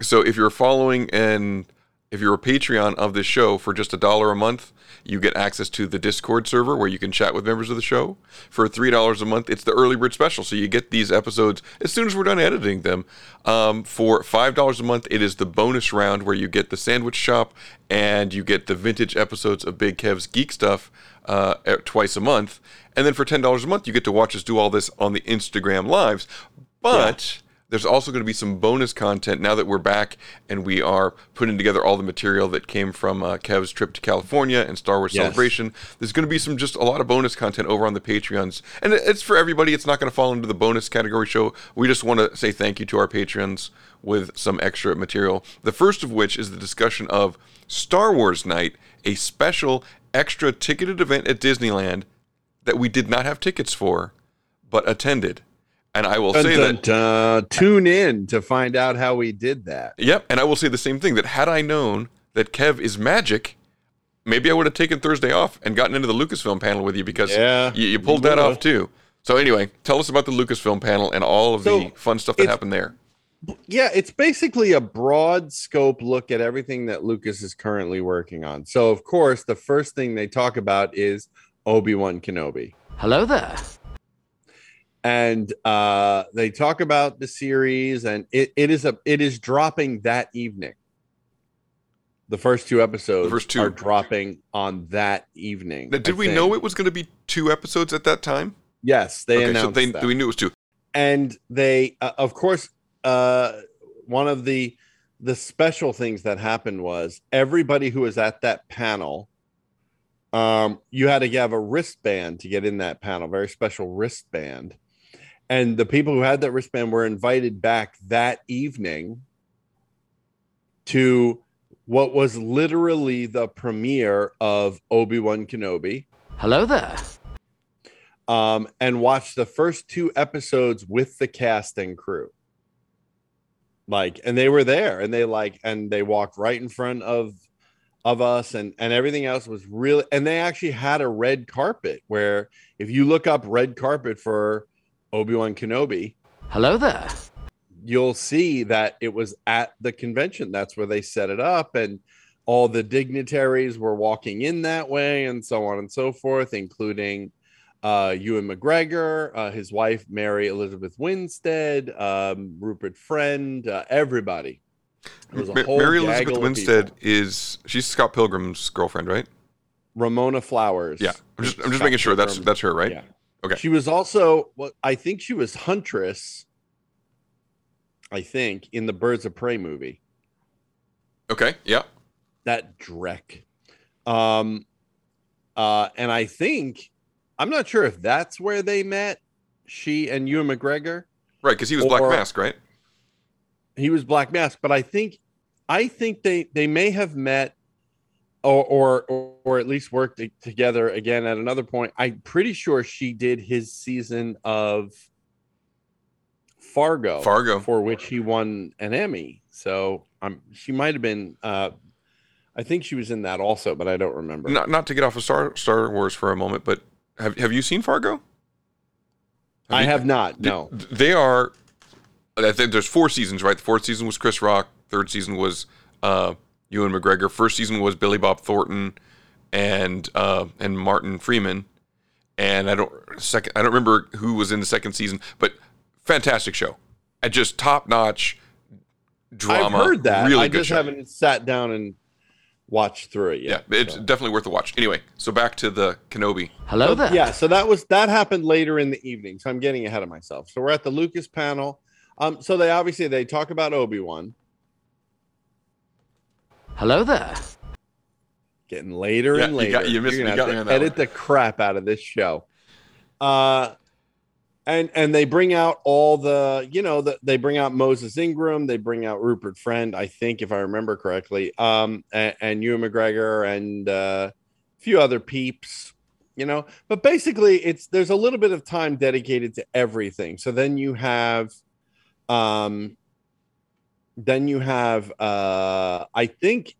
so if you're following and if you're a Patreon of this show for just a dollar a month, you get access to the Discord server where you can chat with members of the show. For three dollars a month, it's the early bird special, so you get these episodes as soon as we're done editing them. Um, for five dollars a month, it is the bonus round where you get the sandwich shop and you get the vintage episodes of Big Kev's Geek Stuff uh, twice a month. And then for ten dollars a month, you get to watch us do all this on the Instagram lives. But there's also going to be some bonus content now that we're back and we are putting together all the material that came from uh, Kev's trip to California and Star Wars Yes. Celebration. There's going to be some just a lot of bonus content over on the Patreons, and it's for everybody. It's not going to fall into the bonus category show. We just want to say thank you to our patrons with some extra material. The first of which is the discussion of Star Wars Night, a special extra ticketed event at Disneyland that we did not have tickets for, but attended. And I will Dun, say dun, that dun. tune in to find out how we did that. Yep, and I will say the same thing that had I known that Kev is magic, maybe I would have taken Thursday off and gotten into the Lucasfilm panel with you because Yeah, you, you you pulled that off too. So anyway, tell us about the Lucasfilm panel and all of the fun stuff that happened there. Yeah, it's basically a broad scope look at everything that Lucas is currently working on. So, of course, the first thing they talk about is Obi Wan Kenobi. Hello there. And uh, they talk about the series, and it, it is a it is dropping that evening. The first two episodes the first two. are dropping on that evening. Now, did I we think. know it was going to be two episodes at that time? Yes, they okay, announced so they, that. we knew it was two. and they, uh, of course, uh, one of the the special things that happened was everybody who was at that panel, um, you had to have a wristband to get in that panel, very special wristband. And the people who had that wristband were invited back that evening to what was literally the premiere of Obi-Wan Kenobi. Hello there. Um, and watch the first two episodes with the cast and crew. Like, and they were there and they like, and they walked right in front of of us and and everything else was really and they actually had a red carpet where if you look up red carpet for Obi-Wan Kenobi, Hello there. you'll see that it was at the convention. That's where they set it up, and all the dignitaries were walking in that way, and so on and so forth, including uh, Ewan McGregor, uh, his wife Mary Elizabeth Winstead, um, Rupert Friend, uh, everybody. Was a Ma- whole Mary Elizabeth Winstead people. is she's Scott Pilgrim's girlfriend, right? Ramona Flowers. Yeah, I'm just I'm just making sure that's that's her, right? Yeah. Okay. She was also, well, I think she was Huntress. I think in the Birds of Prey movie. Okay. Yeah. that Drek. Um, uh, and I think I'm not sure if that's where they met. She and Ewan McGregor. Right, because he was Black Mask, right? He was Black Mask, but I think I think they they may have met or or or, at least worked together again at another point. I'm pretty sure she did his season of Fargo. Fargo. for which he won an Emmy. So um, she might have been. Uh, I think she was in that also, but I don't remember. Not not to get off of Star Star Wars for a moment, but have have you seen Fargo? I you- have not. No. They are. I think there's four seasons, right? The fourth season was Chris Rock. Third season was uh, Ewan McGregor. First season was Billy Bob Thornton and uh, and Martin Freeman. And I don't second. I don't remember who was in the second season, but fantastic show. And just top notch drama. I've heard that. Really I good just show. haven't sat down and watched through it Yeah, yet. it's definitely worth a watch. Anyway, so back to the Kenobi. Hello there. Yeah, so that was that happened later in the evening. So I'm getting ahead of myself. So we're at the Lucas panel. Um, so they obviously they talk about Obi Wan Hello there. getting later Yeah, and you later. got- you missed- You're you gonna got have me on to that edit the crap out of this show. Uh, and and they bring out all the you know the, they bring out Moses Ingram, they bring out Rupert Friend, I think if I remember correctly, um, and, and Ewan McGregor and uh, a few other peeps, you know. But basically, it's there's a little bit of time dedicated to everything. So then you have, um, then you have uh, I think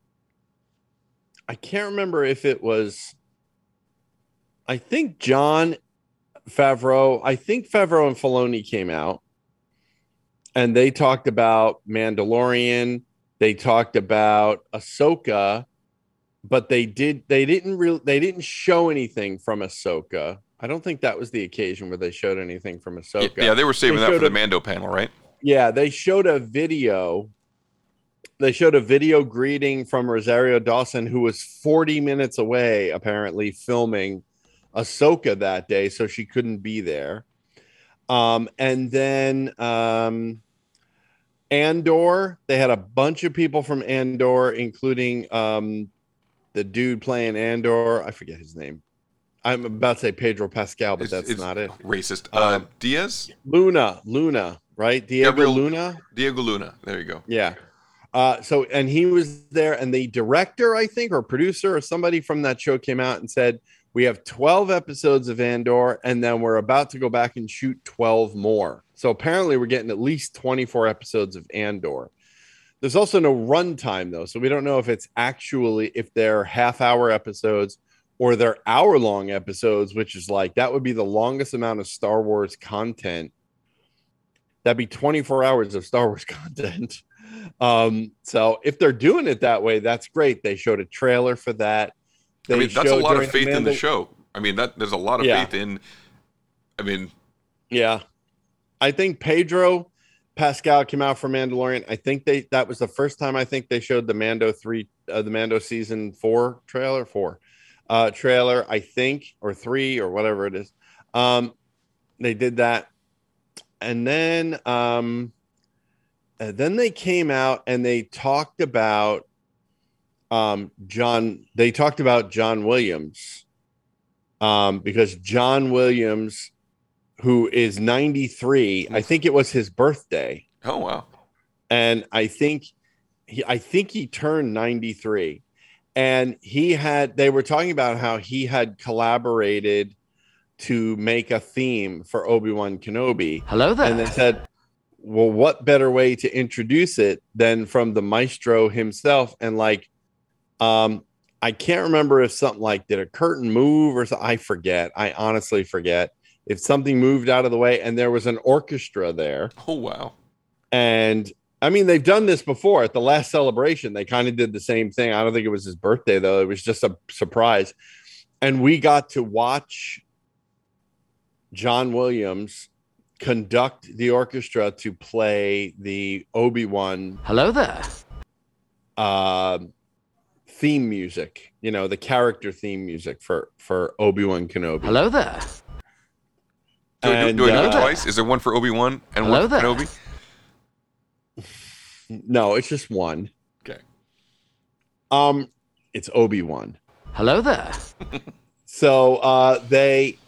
I can't remember if it was. I think Jon Favreau. I think Favreau and Filoni came out, and they talked about Mandalorian. They talked about Ahsoka, but they did. They didn't really. They didn't show anything from Ahsoka. I don't think that was the occasion where they showed anything from Ahsoka. Yeah, they were saving that for the Mando panel, right? Yeah, they showed a video. They showed a video greeting from Rosario Dawson, who was 40 minutes away, apparently filming Ahsoka that day, so she couldn't be there. Um, and then um, Andor, they had a bunch of people from Andor, including um, the dude playing Andor. I forget his name. I'm about to say Pedro Pascal, but that's it's not it. Racist. Uh, Diaz? Luna, Luna, right? Diego Gabriel- Luna. Diego Luna. There you go. Yeah. Uh, so, and he was there, and the director, I think, or producer, or somebody from that show came out and said, We have 12 episodes of Andor, and then we're about to go back and shoot 12 more. So, apparently, we're getting at least 24 episodes of Andor. There's also no runtime, though. So, we don't know if it's actually, if they're half hour episodes or they're hour long episodes, which is like that would be the longest amount of Star Wars content that'd be 24 hours of Star Wars content. Um, so if they're doing it that way, that's great. They showed a trailer for that. I They mean, that's a lot of faith in the show. I mean, that there's a lot of Yeah. faith in. I mean, Yeah. I think Pedro Pascal came out for Mandalorian. I think they that was the first time I think they showed the Mando 3 uh, the Mando season 4 trailer 4 uh trailer I think or 3 or whatever it is. Um they did that. And then um uh, then they came out and they talked about um John they talked about John Williams um because John Williams who is 93 I think it was his birthday Oh wow. and I think he I think he turned 93 and he had they were talking about how he had collaborated to make a theme for Obi-Wan Kenobi. Hello there. And they said, well, what better way to introduce it than from the maestro himself? And like, um, I can't remember if something like did a curtain move or something. I forget. I honestly forget if something moved out of the way and there was an orchestra there. Oh wow. And I mean, they've done this before at the last celebration. They kind of did the same thing. I don't think it was his birthday, though. It was just a surprise. And we got to watch John Williams conduct the orchestra to play the Obi Wan Hello there. uh, theme music. You know, the character theme music for for Obi Wan Kenobi. Hello there. Do, I do, And, do I do it uh, twice? Is there one for Obi Wan and Hello one for there. Kenobi? No, it's just one. Okay. Um, it's Obi Wan. Hello there. so uh they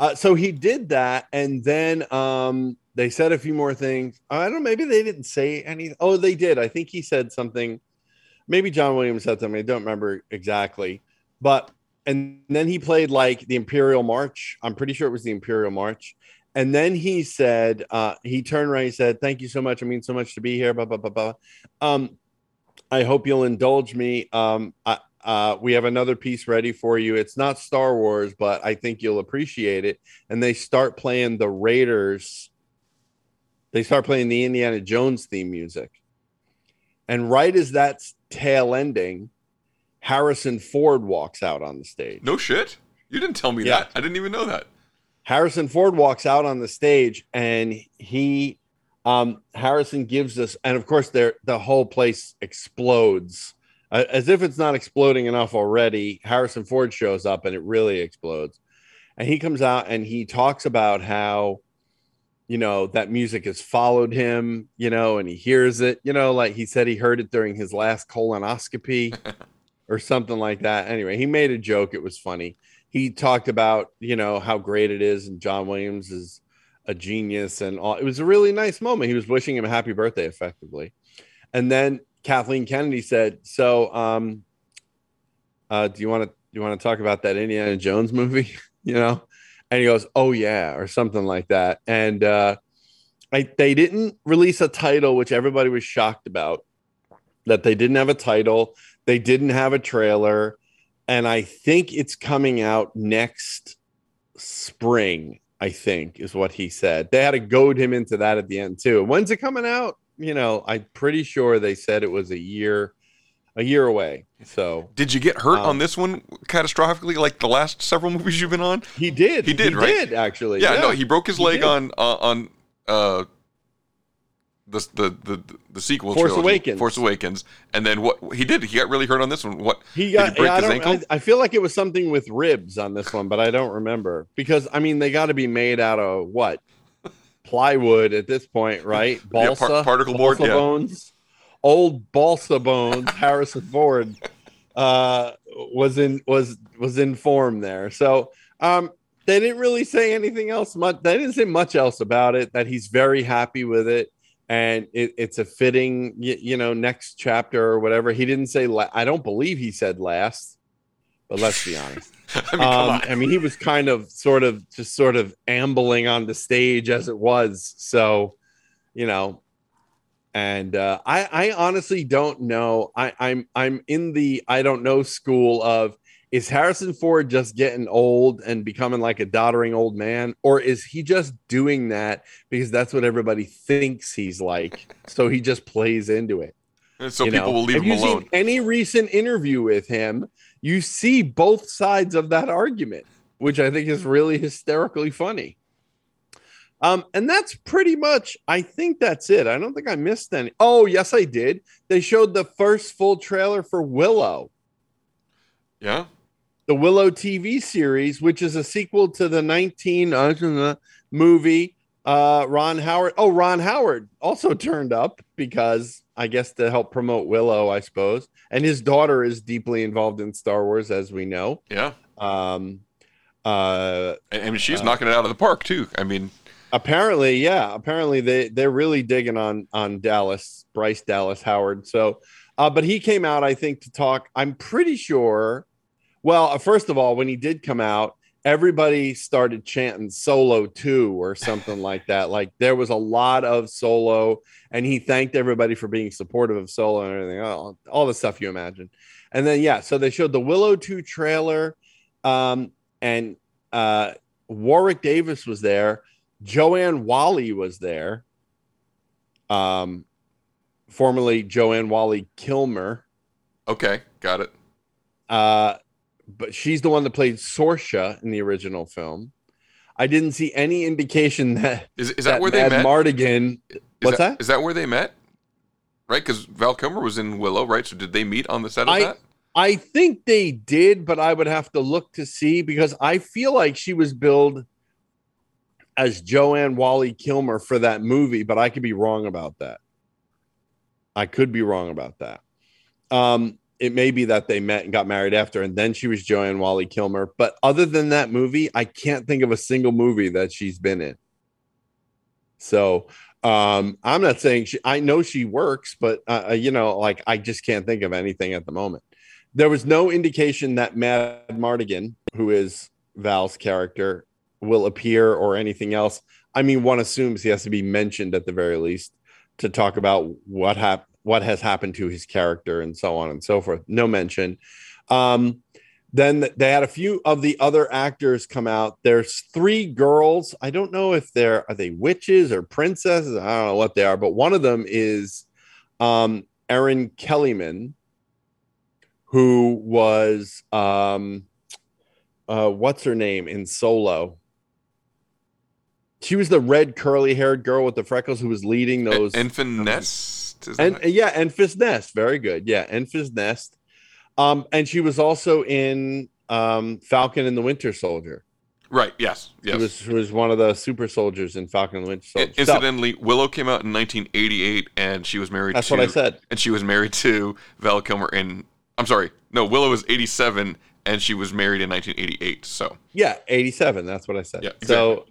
uh so he did that and then um they said a few more things. I don't know maybe they didn't say anything oh they did. I think he said something. Maybe john williams said something. I don't remember exactly. But and then he played like the imperial march. I'm pretty sure it was the imperial march. And then he said uh he turned around and said thank you so much. I mean, so much to be here blah blah blah blah. Um I hope you'll indulge me. Um, I, uh, we have another piece ready for you. It's not Star Wars, but I think you'll appreciate it. And they start playing the Raiders. They start playing the Indiana Jones theme music. And right as that's tail ending, Harrison Ford walks out on the stage. No shit. You didn't tell me Yeah. that. I didn't even know that. Harrison Ford walks out on the stage and he um Harrison gives us and of course there the whole place explodes as if it's not exploding enough already Harrison Ford shows up and it really explodes. And he comes out and he talks about how you know that music has followed him you know and he hears it you know like he said he heard it during his last colonoscopy or something like that. Anyway he made a joke. It was funny. He talked about you know how great it is and john williams is a genius and all. It was a really nice moment. He was wishing him a happy birthday effectively. And then kathleen kennedy said so um uh do you want to you want to talk about that indiana jones movie you know? And he goes oh yeah or something like that. And uh I, they didn't release a title which everybody was shocked about that they didn't have a title they didn't have a trailer and i think it's coming out next spring i think is what he said. They had to goad him into that at the end too. When's it coming out you know i'm pretty sure they said it was a year a year away so Did you get hurt Um, on this one catastrophically, like the last several movies you've been on? he did He did, he right? did actually Yeah, no, he broke his He leg did. on uh, on uh the the the the sequel Force trilogy, Awakens. Force Awakens, and then what he did? He got really hurt on this one. What He got. he yeah, I, don't, ankle? I, I feel like it was something with ribs on this one, but I don't remember because I mean they got to be made out of what plywood at this point, right? Yeah, Balsa, par- particle board, balsa yeah. bones, old balsa bones. Harrison Ford uh, was in was was in form there. So um, they didn't really say anything else. Much they didn't say much else about it. That he's very happy with it. And it, it's a fitting, you, you know, next chapter or whatever. He didn't say. La- I don't believe he said last, but let's be honest. I mean, come Um, on. I mean, he was kind of sort of just sort of ambling on the stage as it was. So, you know, and uh, I, I honestly don't know. I, I'm I'm in the I don't know school of is Harrison Ford just getting old and becoming like a doddering old man, or is he just doing that because that's what everybody thinks he's like? So he just plays into it. And so you people know? will leave Have him alone. any recent interview with him, you see both sides of that argument, which I think is really hysterically funny. Um, and that's pretty much, I think that's it. I don't think I missed any. Oh, yes, I did. They showed the first full trailer for Willow, Yeah, the Willow TV series, which is a sequel to the 19 uh, movie Uh, Ron Howard. Oh, Ron Howard also turned up because I guess to help promote Willow, I suppose. And his daughter is deeply involved in Star Wars, as we know. Yeah. Um, uh, And, and she's Uh, knocking it out of the park too. I mean, apparently, yeah. Apparently, they they're really digging on on Dallas, Bryce Dallas Howard. So, uh, but he came out, I think, to talk. I'm pretty sure. Well, uh, first of all, when he did come out, everybody started chanting "Solo 2" or something like that. Like there was a lot of Solo, and he thanked everybody for being supportive of Solo and everything. All, all the stuff you imagine. And then yeah, so they showed the Willow 2 trailer, um, and uh, Warwick Davis was there. Joanne Whalley was there. Um, formerly Joanne Whalley Kilmer. okay, got it. Uh, but she's the one that played Sorsha in the original film. I didn't see any indication that Is, is that, where they met? Mardigan. Is What's that? that? Is that where they met? Right, because Val Kilmer was in Willow, right? So did they meet on the set of I that? I think they did, but I would have to look to see because I feel like she was billed as Joanne Whalley Kilmer for that movie, but I could be wrong about that. I could be wrong about that. Um, it may be that they met and got married after, and then she was Joanne Whalley Kilmer. But other than that movie, I can't think of a single movie that she's been in. So um, I'm not saying she, I know she works, but uh, uh, you know, like I just can't think of anything at the moment. There was no indication that Madmartigan, who is Val's character, will appear or anything else. I mean, one assumes he has to be mentioned at the very least to talk about what hap- what has happened to his character and so on and so forth. No mention. Um, then they had a few of the other actors come out. There's three girls. I don't know if they're are they witches or princesses. I don't know what they are, but one of them is um, Erin Kellyman, who was um, uh, what's her name in Solo. She was the red curly haired girl with the freckles who was leading those Enfys Nest. And yeah, Enfys Nest. Very good. Yeah, Enfys Nest. Um, and she was also in um, Falcon and the Winter Soldier. right. Yes. She Yes. was, she was one of the super soldiers in Falcon and the Winter Soldier. So- Incidentally, Willow came out in 1988, and she was married. That's to, what I said. And she was married to Val Kilmer in. I'm sorry. No, Willow was 87, and she was married in 1988. So yeah, 87. That's what I said. Yeah, So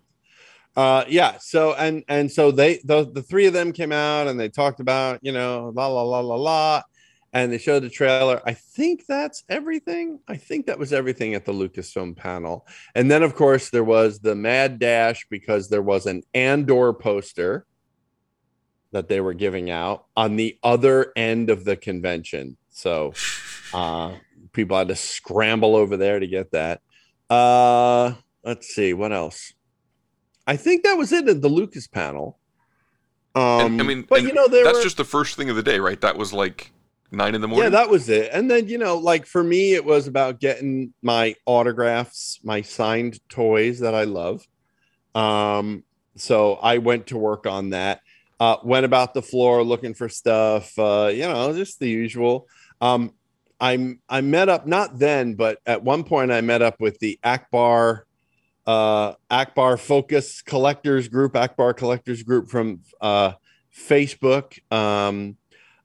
uh yeah, so and and so they the, the three of them came out and they talked about, you know, la la la la la and they showed the trailer. I think that's everything. I think that was everything at the Lucasfilm panel. And then of course there was the mad dash because there was an Andor poster that they were giving out on the other end of the convention. So uh people had to scramble over there to get that. Uh let's see what else. I think that was it at the Lucas panel. Um and, I mean, but you know that's were, just the first thing of the day, right? That was like nine in the morning. yeah, that was it. And then, you know, like for me, it was about getting my autographs, my signed toys that I love. Um, so I went to work on that. Uh, went about the floor looking for stuff, uh, you know, just the usual. Um, I'm I met up not then, but at one point I met up with the Ackbar uh Ackbar Focus Collectors Group, Ackbar Collectors Group from uh Facebook. Um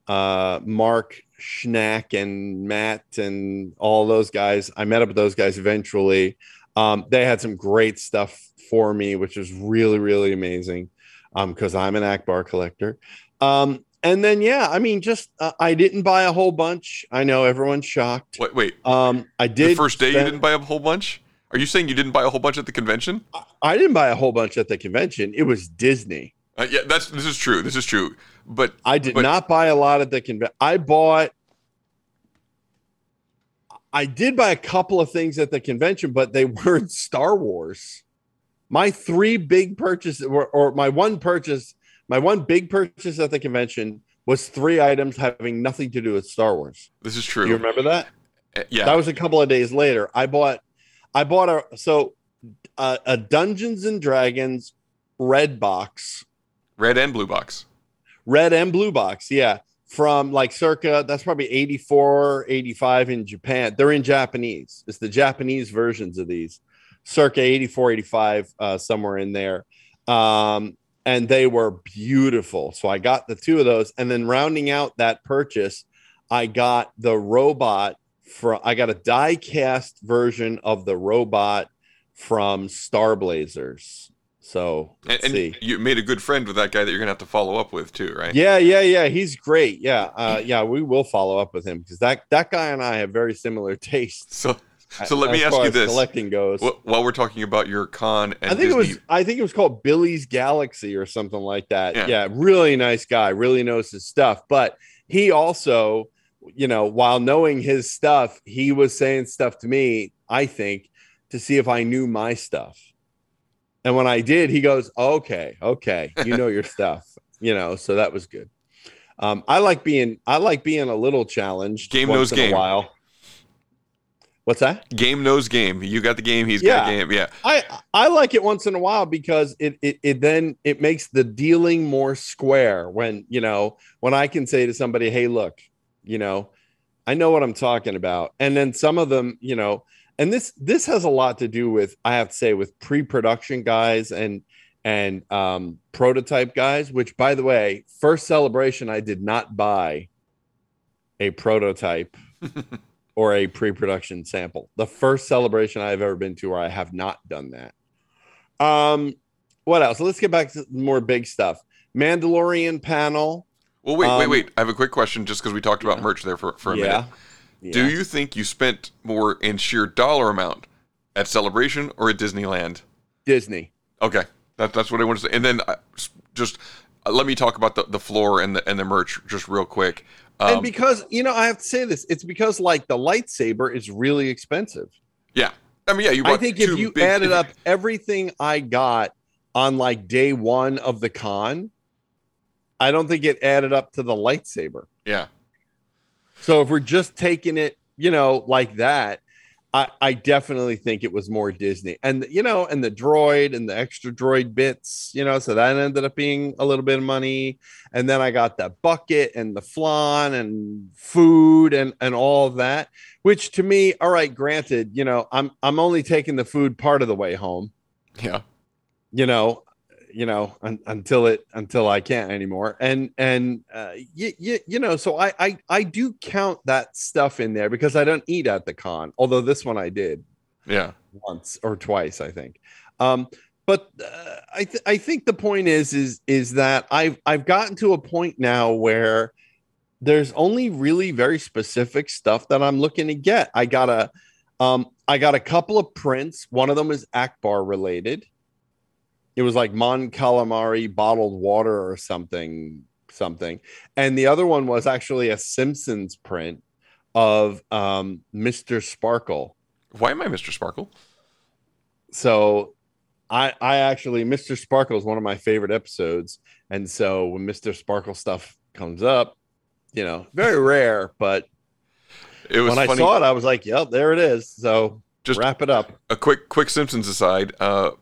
uh Mark Schnack and Matt and all those guys. I met up with those guys eventually. Um, they had some great stuff for me, which was really, really amazing. Um, because I'm an Ackbar collector. Um, and then yeah, I mean, just uh, I didn't buy a whole bunch. I know everyone's shocked. Wait, wait. Um, I did the first day you didn't buy a whole bunch. Are you saying you didn't buy a whole bunch at the convention? I didn't buy a whole bunch at the convention. It was Disney. Uh, yeah, that's this is true. This is true. But I did but- not buy a lot at the convention. I bought. I did buy a couple of things at the convention, but they weren't Star Wars. My three big purchases, or, or my one purchase, my one big purchase at the convention was three items having nothing to do with Star Wars. This is true. You remember that? Uh, yeah. That was a couple of days later. I bought, I bought a so uh, a Dungeons and Dragons red box. Red and blue box. red and blue box yeah. From like circa that's probably 84 85 in japan. They're in japanese. It's the japanese versions of these. Circa 84 85 uh, somewhere in there. Um, and they were beautiful. So I got the two of those, and then rounding out that purchase, I got the robot from. I got a die cast version of the robot from Star Blazers. So And, and you made a good friend with that guy that you're gonna have to follow up with too, right? Yeah, yeah, yeah. He's great. Yeah, uh, yeah. We will follow up with him because that that guy and I have very similar tastes. So, so let me ask you this: Collecting goes. Wh- while we're talking about your con and I think Disney, it was. I think it was called Billy's Galaxy or something like that. Yeah. Yeah. really nice guy. Really knows his stuff. But he also, you know, while knowing his stuff, he was saying stuff to me. I think to see if I knew my stuff. And when I did, he goes, "Okay, okay, you know your stuff." You know, so that was good. Um, I like being. I like being a little challenged. Game knows game. A while. What's that? game knows game. You got the game. He's Yeah. got game. Yeah. I I like it once in a while because it, it it then it makes the dealing more square when you know when I can say to somebody, hey, look, you know, I know what I'm talking about, and then some of them, you know, and this this has a lot to do with I have to say with pre-production guys and and um, prototype guys. Which, by the way, first celebration I did not buy a prototype or a pre-production sample. The first celebration I've ever been to where I have not done that. Um, what else? Let's get back to more big stuff. Mandalorian panel. Well, wait, wait, Um, wait. I have a quick question just because we talked about merch there for, for a Yeah. minute. Do you think you spent more in sheer dollar amount at Celebration or at Disneyland? Disney. Okay. That, that's what I wanted to say. And then uh, just uh, let me talk about the, the floor and the, and the merch just real quick. and Um, because you know, I have to say this, it's because like the lightsaber is really expensive. yeah. I mean, yeah, you I think if you big- added up everything I got on like day one of the con, I don't think it added up to the lightsaber. Yeah. So if we're just taking it, you know, like that, I, I definitely think it was more Disney. And you know, and the droid and the extra droid bits, you know, so that ended up being a little bit of money. And then I got the bucket and the flan and food and and all of that, which to me, all right, granted, you know, I'm I'm only taking the food part of the way home Yeah. you know you know un, until it until i can't anymore. And and uh you, you, you know so I, I i do count that stuff in there because i don't eat at the con although this one i did Yeah. once or twice i think. Um but uh, i th- i think the point is is is that i've i've gotten to a point now where there's only really very specific stuff that i'm looking to get. I got a um i got a couple of prints. One of them is ackbar related it was like Mon Calamari bottled water or something, something. And the other one was actually a Simpsons print of um, Mr. Sparkle. Why am I Mr. Sparkle? So I I actually Mr. Sparkle is one of my favorite episodes. And so when Mr. Sparkle stuff comes up, you know, very rare, but It was when I saw it, I was like, yep, there it is. So Just wrap it up. a quick quick Simpsons aside. Uh,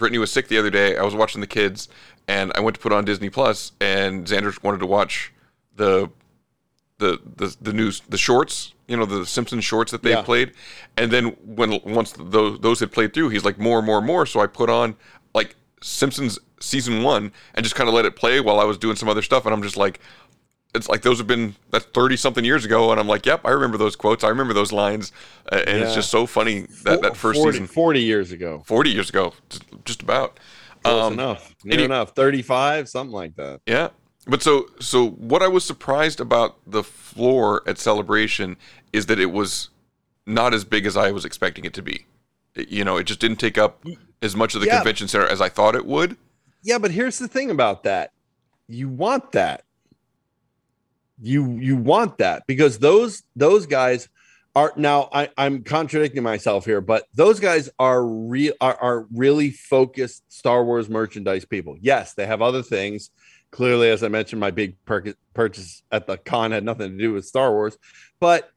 Brittany was sick the other day. I was watching the kids, and I went to put on Disney Plus, and Xander wanted to watch the the the the news the shorts. You know the Simpsons shorts that they Yeah. played, and then when once those those had played through, he's like more and more and more. So I put on like Simpsons season one and just kind of let it play while I was doing some other stuff, and I'm just like. It's like those have been that's thirty something years ago, and I'm like, yep, I remember those quotes, I remember those lines, uh, and it's just so funny that that first 40, season, 40 years ago. 40 years ago, just, just about. Close Um, enough. Near any- enough. 35, something like that. Yeah. But so so what I was surprised about the floor at Celebration is that it was not as big as I was expecting it to be. It- you know, it just didn't take up as much of the Yeah. convention center as I thought it would. Yeah, but here's the thing about that. You want that. You you want that because those those guys are now I, I'm contradicting myself here, but those guys are real are, are really focused Star Wars merchandise people. Yes, they have other things. Clearly, as I mentioned, my big pur- purchase at the con had nothing to do with Star Wars, but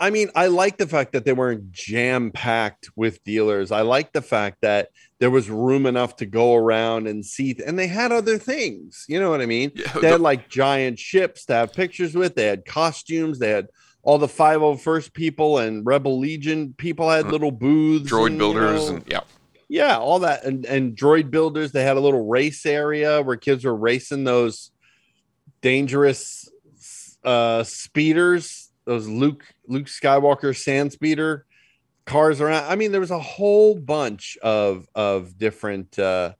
I mean, I like the fact that they weren't jam packed with dealers. I like the fact that there was room enough to go around and see, and they had other things. You know what I mean? they had like giant ships to have pictures with. They had costumes. They had all the 501st people and Rebel Legion people had little booths. Droid and, you builders know, and yeah. Yeah, all that and and droid builders. They had a little race area where kids were racing those dangerous uh speeders, those Luke Luke Skywalker sand speeder cars around. I mean, there was a whole bunch of of different uh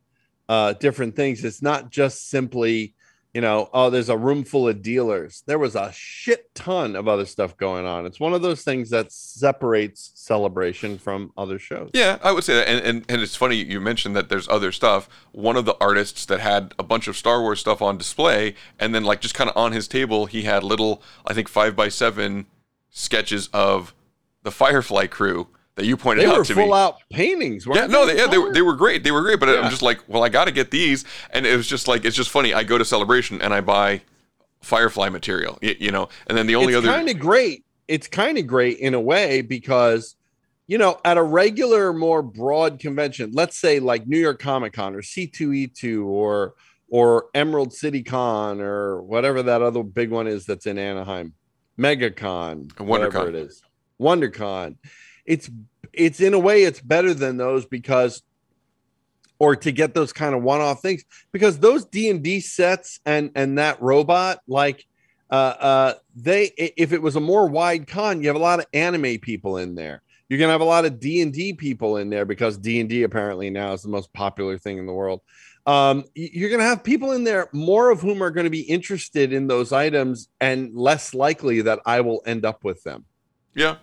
uh different things. It's not just simply, you know, oh, there's a room full of dealers. There was a shit ton of other stuff going on. It's one of those things that separates celebration from other shows. Yeah, I would say that. And, and, and it's funny you mentioned that there's other stuff. One of the artists that had a bunch of Star Wars stuff on display, and then like just kind of on his table, he had little, I think five by seven sketches of the Firefly crew that you pointed They out were to full me. out paintings. Yeah, no, they? they, yeah, they were they were great. They were great, but Yeah. I'm just like, well, I got to get these, and it was just like it's just funny. I go to Celebration and I buy Firefly material, y- you know, and then the only it's other kind of great. It's kind of great in a way because, you know, at a regular, more broad convention, let's say like New York Comic Con or C2E2 or or Emerald City Con or whatever that other big one is that's in Anaheim, MegaCon, whatever WonderCon. it is, WonderCon. It's it's in a way it's better than those because or to get those kind of one-off things because those d&d sets and and that robot like uh uh they if it was a more wide con you have a lot of anime people in there you're gonna have a lot of d&d people in there because d&d apparently now is the most popular thing in the world um you're gonna have people in there more of whom are going to be interested in those items and less likely that i will end up with them yeah.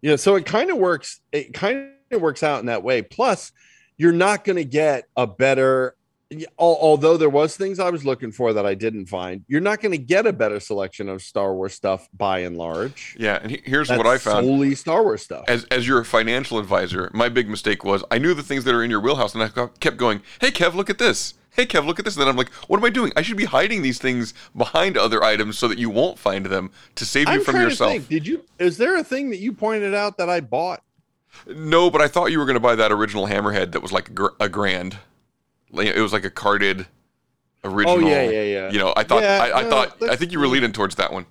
yeah, so it kind of works. It kind of works out in that way. Plus, you're not going to get a better. Al- Although there was things I was looking for that I didn't find, you're not going to get a better selection of Star Wars stuff by and large. Yeah, and here's That's what I found. Solely Star Wars stuff. As as your financial advisor, my big mistake was I knew the things that are in your wheelhouse, and I kept going, "Hey Kev, look at this. Hey Kev, look at this." And then I'm like, "What am I doing? I should be hiding these things behind other items so that you won't find them to save you I'm from yourself." Did you? Is there a thing that you pointed out that I bought? No, but I thought you were going to buy that original Hammerhead that was like a, gr- a grand. It was like a carded original. Oh, yeah, yeah, yeah. You know, I thought Yeah, I, I no, thought I think you were leaning towards that one.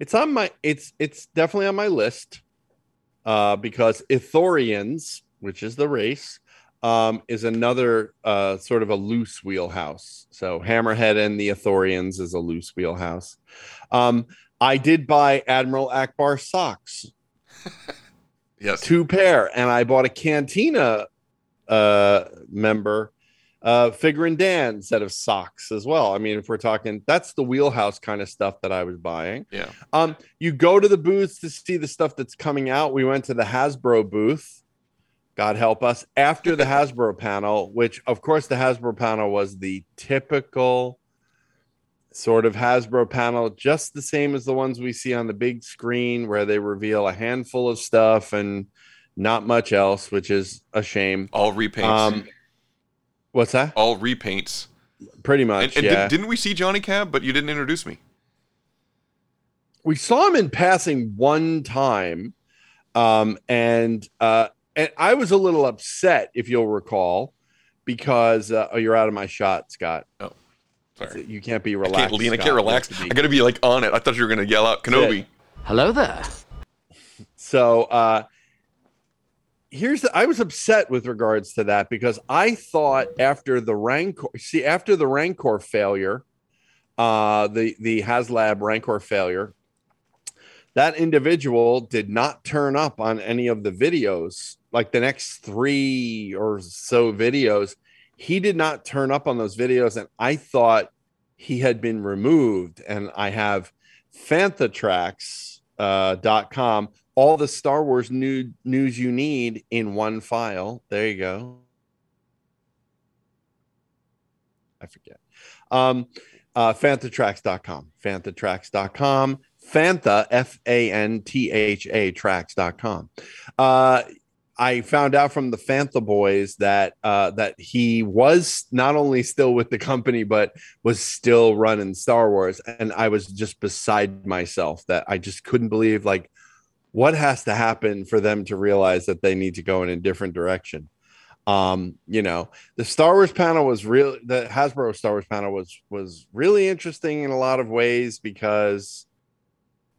It's on my. It's it's definitely on my list, uh, because Ithorians, which is the race, um, is another uh sort of a loose wheelhouse. So Hammerhead and the Ithorians is a loose wheelhouse. Um, I did buy Admiral Akbar socks, Yes. two pair, and I bought a Cantina uh member uh figure and Dan set of socks as well. I mean, if we're talking, that's the wheelhouse kind of stuff that I was buying. Yeah. Um, you go to the booths to see the stuff that's coming out. We went to the Hasbro booth. God help us. After the Hasbro panel, which of course the Hasbro panel was the typical sort of Hasbro panel, just the same as the ones we see on the big screen where they reveal a handful of stuff and not much else, which is a shame. All repaints. Um, what's that? All repaints. Pretty much, And, and yeah. did, didn't we see Johnny Cab? But you didn't introduce me. we saw him in passing one time um and uh and i was a little upset if you'll recall because uh, oh you're out of my shot scott oh sorry you can't be I relaxed can't lean. I can't relax. You have to I got to be like on it. I thought you were going to yell out Kenobi. Hello there. so uh here's the, i was upset with regards to that because i thought after the rancor see after the rancor failure uh the the haslab rancor failure that individual did not turn up on any of the videos like the next three or so videos. He did not turn up on those videos and i thought he had been removed. And i have fanthatrax uh, com all the star wars new, news you need in one file. There you go. I forget. Um uh fanthatrax.com fanthatrax.com fantha f-a-n-t-h-a tracks.com uh I found out from the Fantha boys that uh, that he was not only still with the company but was still running Star Wars, and I was just beside myself that I just couldn't believe like what has to happen for them to realize that they need to go in a different direction. Um, you know, the Star Wars panel was real. The Hasbro Star Wars panel was was really interesting in a lot of ways because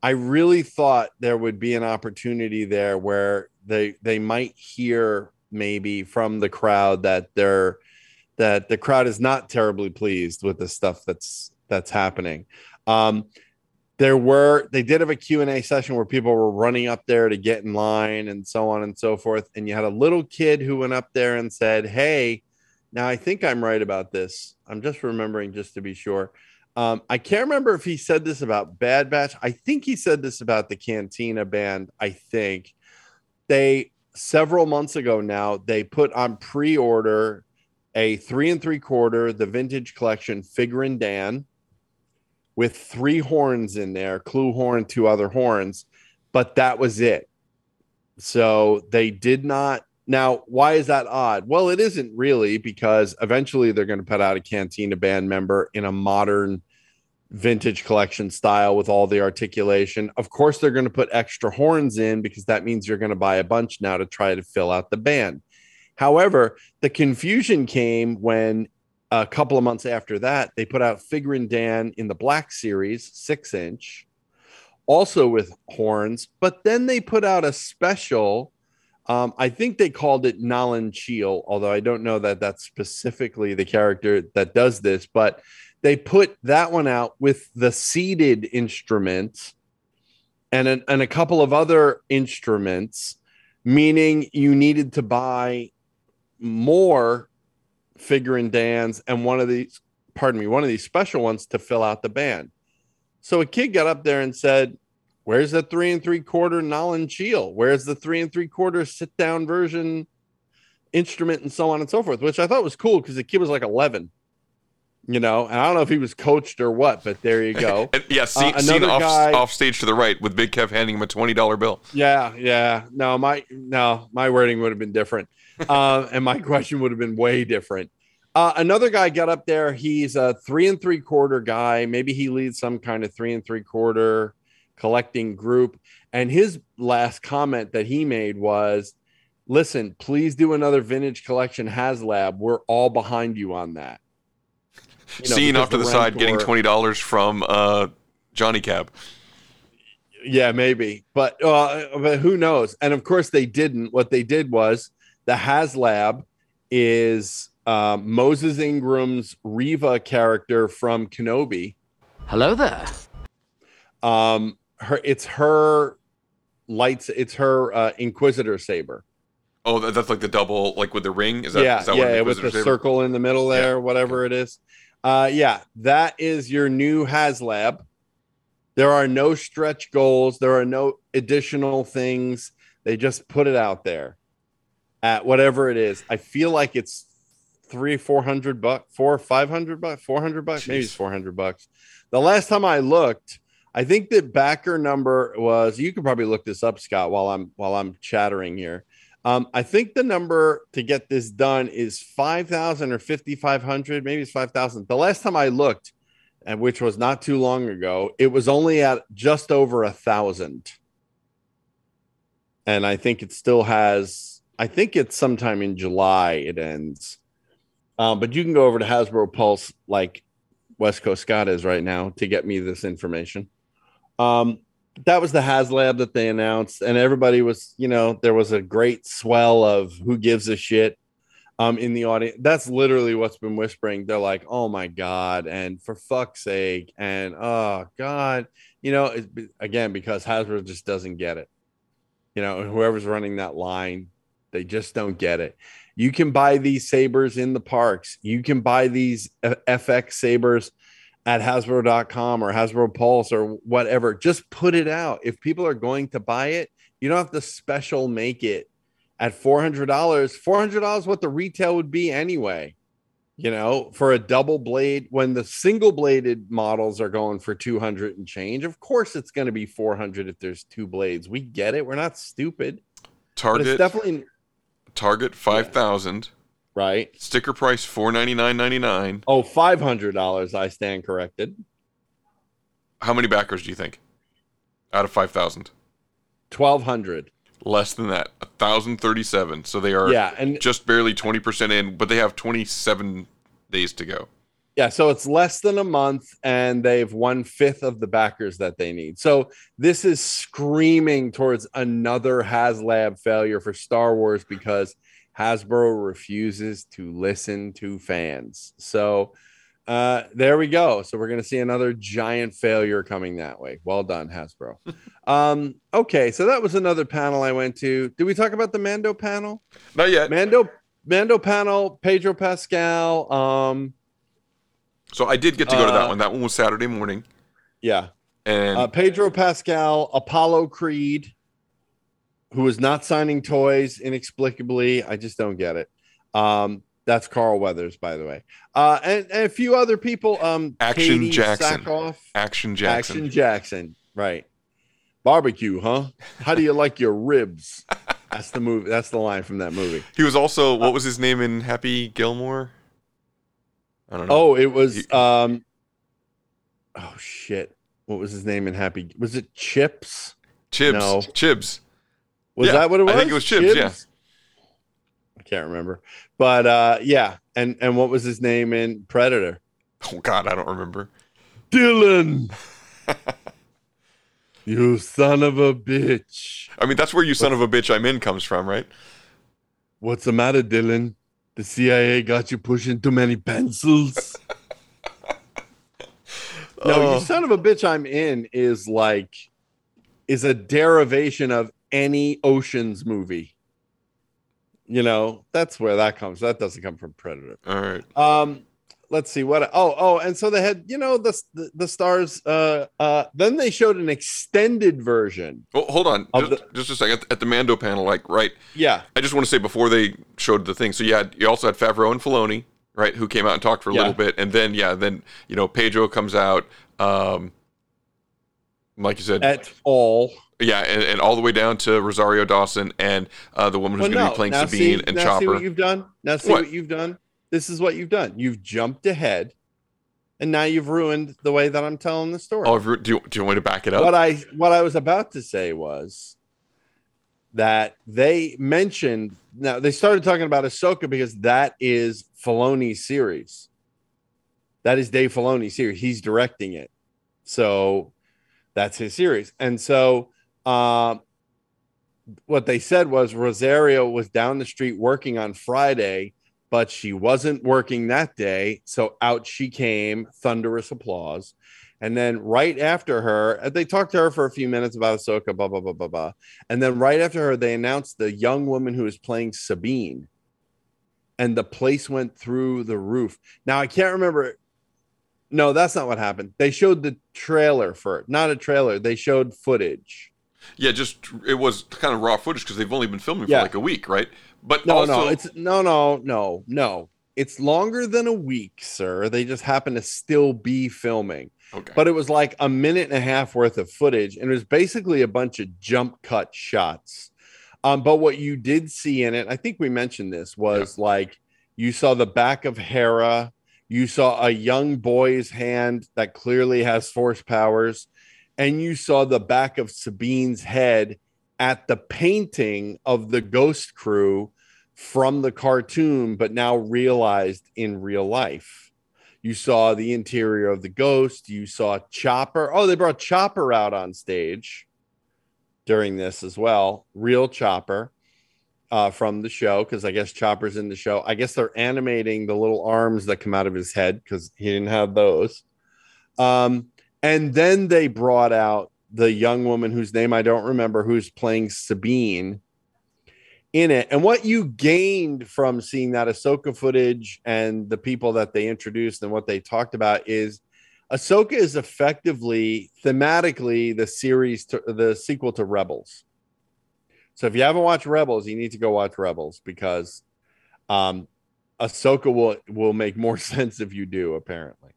I really thought there would be an opportunity there where they they might hear maybe from the crowd that they're that the crowd is not terribly pleased with the stuff that's that's happening. Um, there were they did have a q&a session where people were running up there to get in line and so on and so forth. And you had a little kid who went up there and said hey now i think i'm right about this. I'm just remembering just to be sure. Um, i can't remember if he said this about bad batch. I think he said this about the cantina band i think. They several months ago now they put on pre-order a three and three quarter the vintage collection figuring dan with three horns in there, clue horn, two other horns, but that was it. So they did not. Now, why is that odd? Well, it isn't really because eventually they're going to put out a Cantina band member in a modern vintage collection style with all the articulation. Of course, they're going to put extra horns in because that means you're going to buy a bunch now to try to fill out the band. However, the confusion came when a couple of months after that, they put out Figuring Dan in the Black Series, six inch, also with horns. But then they put out a special. Um, I think they called it Nalan Chiel, although I don't know that that's specifically the character that does this. But they put that one out with the seated instruments and a, and a couple of other instruments, meaning you needed to buy more figuring Dan's and one of these, pardon me, one of these special ones to fill out the band. So a kid got up there and said, Where's the three and three quarter Nolan Cheel? Where's the three and three quarter sit down version instrument and so on and so forth? Which I thought was cool because the kid was like 11, you know, and I don't know if he was coached or what, but there you go. Yeah, see, Uh, seen another off, guy- off stage to the right with Big Kev handing him a twenty dollar bill. Yeah, yeah. No, my no, my wording would have been different. Uh, and my question would have been way different. Uh, another guy got up there. He's a three and three quarter guy. Maybe he leads some kind of three and three quarter collecting group. And his last comment that he made was, "Listen, please do another vintage collection HasLab. We're all behind you on that." You know, Seen off to the rent side, getting twenty dollars from uh, Johnny Cab. Yeah, maybe, but uh, but who knows? And of course, they didn't. What they did was the HasLab is uh, Moses Ingram's Riva character from Kenobi. Hello there. Um, her it's her lights. It's her uh, Inquisitor saber. Oh, that's like the double, like with the ring. Is that, yeah, is that yeah, what with the saber? circle in the middle there, whatever it is. Uh, yeah, that is your new HasLab. There are no stretch goals. There are no additional things. They just put it out there at whatever it is. I feel like it's three, four hundred bucks, four, five hundred bucks, four hundred bucks, maybe it's four hundred bucks. The last time I looked, I think the backer number was. You could probably look this up, Scott, while I'm while I'm chattering here. Um, I think the number to get this done is five thousand or fifty five hundred. Maybe it's five thousand. The last time I looked, and which was not too long ago, it was only at just over a thousand. And I think it still has. I think it's sometime in July it ends. Um, but you can go over to Hasbro Pulse, like West Coast Scott is right now, to get me this information. Um, that was the HasLab that they announced, and everybody was, you know, there was a great swell of who gives a shit um in the audience. That's literally what's been whispering. They're like, "Oh my god," and for fuck's sake, and oh god, you know, it's, again because Hasbro just doesn't get it. You know, whoever's running that line, they just don't get it. You can buy these sabers in the parks. You can buy these FX sabers at Hasbro.com or Hasbro Pulse or whatever. Just put it out. If people are going to buy it, you don't have to special make it at $400. $400 what the retail would be anyway. You know, for a double blade when the single bladed models are going for 200 and change. Of course it's going to be 400 if there's two blades. We get it. We're not stupid. Target, it's definitely Target five thousand. Right. Sticker price four ninety nine ninety nine. Oh, $500. I stand corrected. How many backers do you think? Out of five thousand. 1200 Less than that, thousand thirty seven. So they are Yeah, and- just barely twenty percent in, but they have twenty seven days to go. Yeah, so it's less than a month, and they've one fifth of the backers that they need. So this is screaming towards another HasLab failure for Star Wars because Hasbro refuses to listen to fans. So uh, there we go. So we're going to see another giant failure coming that way. Well done, Hasbro. um, okay, so that was another panel I went to. Did we talk about the Mando panel? Not yet. Mando Mando panel, Pedro Pascal. Um, So I did get to go to that Uh, one. That one was Saturday morning. yeah. And Uh, Pedro Pascal, Apollo Creed, who is not signing toys inexplicably. I just don't get it. Um, that's Carl Weathers, by the way. Uh, and, and a few other people. Um, Action Katie Jackson. Action Jackson. Action Jackson. Right. Barbecue, huh? How do you like your ribs? That's the movie. That's the line from that movie. He was also what was his name in Happy Gilmore? I don't know. Oh, it was. Um, oh shit! What was his name in Happy? Was it Chips? Chips. No. Chibs. Was Yeah, that what it was? I think it was Chibs, yeah. I can't remember. But uh yeah, and and what was his name in Predator? Oh God, I don't remember. Dylan. you son of a bitch. I mean, that's where you son of a bitch I'm in comes from, right? What's the matter, Dylan? The CIA got you pushing too many pencils. no, Oh. you son of a bitch I'm in is like is a derivation of any oceans movie. You know, that's where that comes. That doesn't come from Predator. All right. Um, let's see what. Oh, oh, and so they had, you know, the the, the stars. Uh, uh, then they showed an extended version. Well, hold on, just, just a second. At the Mando panel, like, right? Yeah. I just want to say before they showed the thing. So you had you also had Favreau and Filoni, right, who came out and talked for a Yeah. little bit, and then yeah, then you know Pedro comes out, um, like you said, At all. Yeah, and, and all the way down to Rosario Dawson and uh, the woman who's Well, going to no. be playing now Sabine see, and now Chopper. See what you've done. Now see What? what you've done. This is what you've done. You've jumped ahead, and now you've ruined the way that I'm telling the story. oh, do you, do you want me to back it up? What I what I was about to say was that they mentioned now they started talking about Ahsoka because that is Filoni's series. That is Dave Filoni's series. He's directing it, so that's his series. And so, um, what they said was Rosario was down the street working on Friday, but she wasn't working that day, so out she came. Thunderous applause. And then right after her, uh, they talked to her for a few minutes about Ahsoka, blah, blah, blah, blah, blah. And then right after her, they announced the young woman who was playing Sabine. And the place went through the roof. Now, I can't remember. No, that's not what happened. They showed the trailer for it, not a trailer. They showed footage. Yeah, just it was kind of raw footage because they've only been filming Yeah. for like a week, right? But No, also, no, it's no, no, no, no. It's longer than a week, sir. They just happen to still be filming. Okay. But it was like a minute and a half worth of footage, and it was basically a bunch of jump cut shots. Um, but what you did see in it, I think we mentioned this, was like you saw the back of Hera, you saw a young boy's hand that clearly has force powers, and you saw the back of Sabine's head at the painting of the ghost crew from the cartoon, but now realized in real life. You saw the interior of the ghost. You saw Chopper. Oh, they brought Chopper out on stage during this as well. Real Chopper uh, from the show, because I guess Chopper's in the show. I guess they're animating the little arms that come out of his head because he didn't have those. Um, and then they brought out the young woman whose name I don't remember, who's playing Sabine in it. And what you gained from seeing that Ahsoka footage and the people that they introduced and what they talked about is Ahsoka is effectively thematically the series to the sequel to Rebels. So if you haven't watched Rebels, you need to go watch Rebels because um Ahsoka will will make more sense if you do, apparently.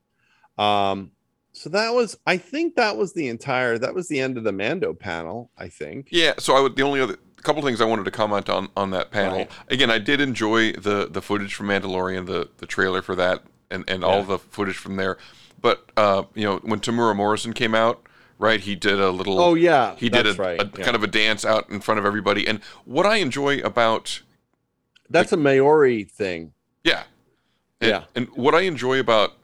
Um so that was I think that was the entire that was the end of the Mando panel, I think. Yeah, so I would the only other couple things I wanted to comment on on that panel. Right. Again, I did enjoy the the footage from Mandalorian, the the trailer for that, and and all the footage from there. But uh, you know, when Tamura Morrison came out, right, he did a little. Oh, yeah, he did a, right, a yeah. kind of a dance out in front of everybody. And what I enjoy about That's a Maori thing. yeah. And, Yeah. And what I enjoy about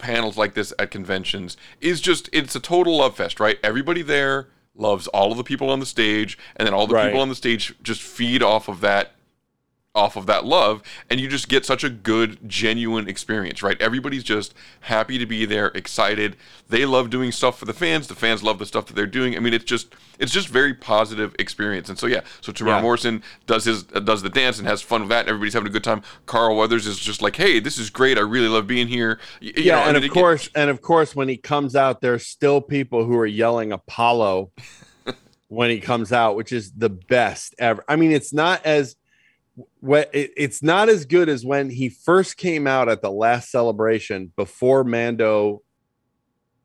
panels like this at conventions is just it's a total love fest, right? Everybody there loves all of the people on the stage, and then all the Right. people on the stage just feed off of that off of that love and you just get such a good genuine experience right? Everybody's just happy to be there excited. They love doing stuff for the fans. The fans love the stuff that they're doing. I mean it's just it's just very positive experience. And so yeah so Tamara Yeah. Morrison does his uh, does the dance and has fun with that and everybody's having a good time. Carl Weathers is just like hey this is great. I really love being here. You yeah, know, I and of course, and of course, when he comes out, there's still people who are yelling Apollo when he comes out, which is the best ever. I mean, it's not as what it, it's not as good as when he first came out at the last celebration before Mando,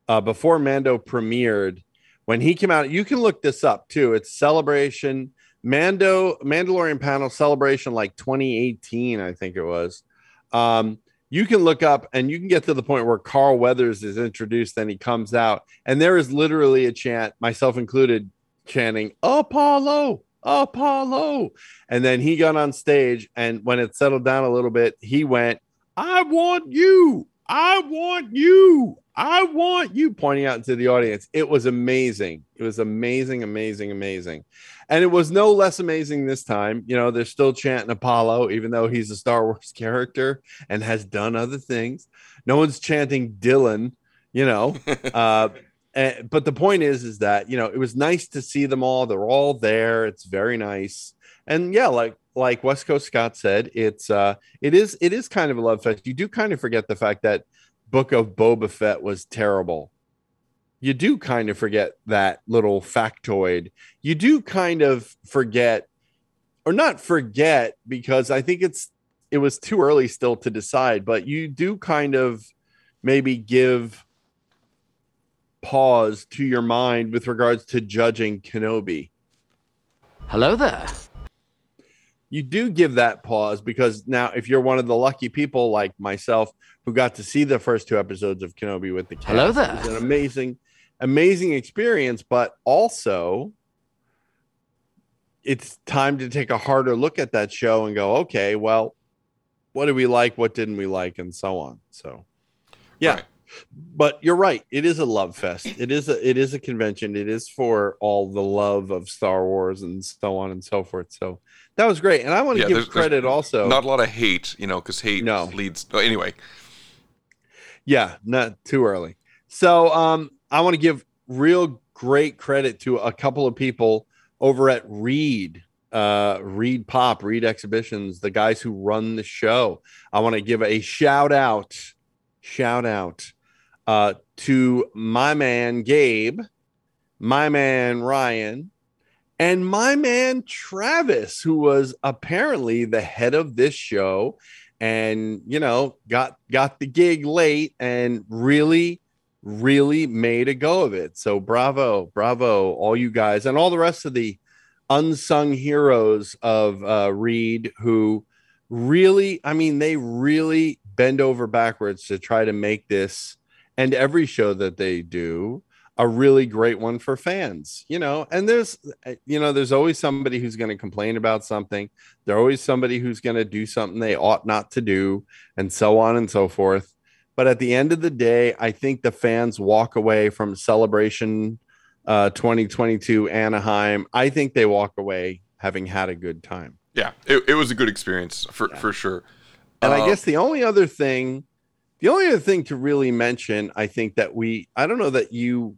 uh, before Mando premiered. When he came out, you can look this up too. It's celebration Mando Mandalorian panel celebration like 2018, I think it was. Um, you can look up and you can get to the point where Carl Weathers is introduced then he comes out, and there is literally a chant, myself included, chanting Apollo, Apollo. And then he got on stage, and when it settled down a little bit, he went, I want you, I want you, I want you, pointing out to the audience. It was amazing. It was amazing, amazing, amazing. And it was no less amazing this time. You know, they're still chanting Apollo, even though he's a Star Wars character and has done other things. No one's chanting Dylan, you know. uh, and, but the point is, is that you know it was nice to see them all. They're all there. It's very nice. And yeah, like like West Coast Scott said, it's uh, it is it is kind of a love fest. You do kind of forget the fact that Book of Boba Fett was terrible you do kind of forget that little factoid. You do kind of forget, or not forget, because I think it's it was too early still to decide, but you do kind of maybe give pause to your mind with regards to judging Kenobi. Hello there. You do give that pause because now, if you're one of the lucky people like myself who got to see the first two episodes of Kenobi with the cast, Hello there. was an amazing, amazing experience. But also, it's time to take a harder look at that show and go, okay, well, what did we like? What didn't we like? And so on. So, yeah. But you're right. It is a love fest. It is a it is a convention. It is for all the love of Star Wars and so on and so forth. So that was great. And I want to Yeah, give there's- there's credit also. not a lot of hate you know because hate no. leads oh, anyway Yeah, not too early. So um I want to give real great credit to a couple of people over at Reed, uh Reed Pop, Reed Exhibitions, the guys who run the show. I want to give a shout out, shout out uh to my man Gabe, my man Ryan, and my man Travis, who was apparently the head of this show and you know got got the gig late and really really made a go of it. So bravo bravo all you guys and all the rest of the unsung heroes of uh reed who really i mean they really bend over backwards to try to make this and every show that they do a really great one for fans you know? And there's you know there's always somebody who's going to complain about something. There's always somebody who's going to do something they ought not to do and so on and so forth. But at the end of the day i think the fans walk away from celebration uh 2022 anaheim. I think they walk away having had a good time. Yeah it, it was a good experience for for sure. And I Uh, guess the only other thing, the only other thing to really mention, I think that we, I don't know that you,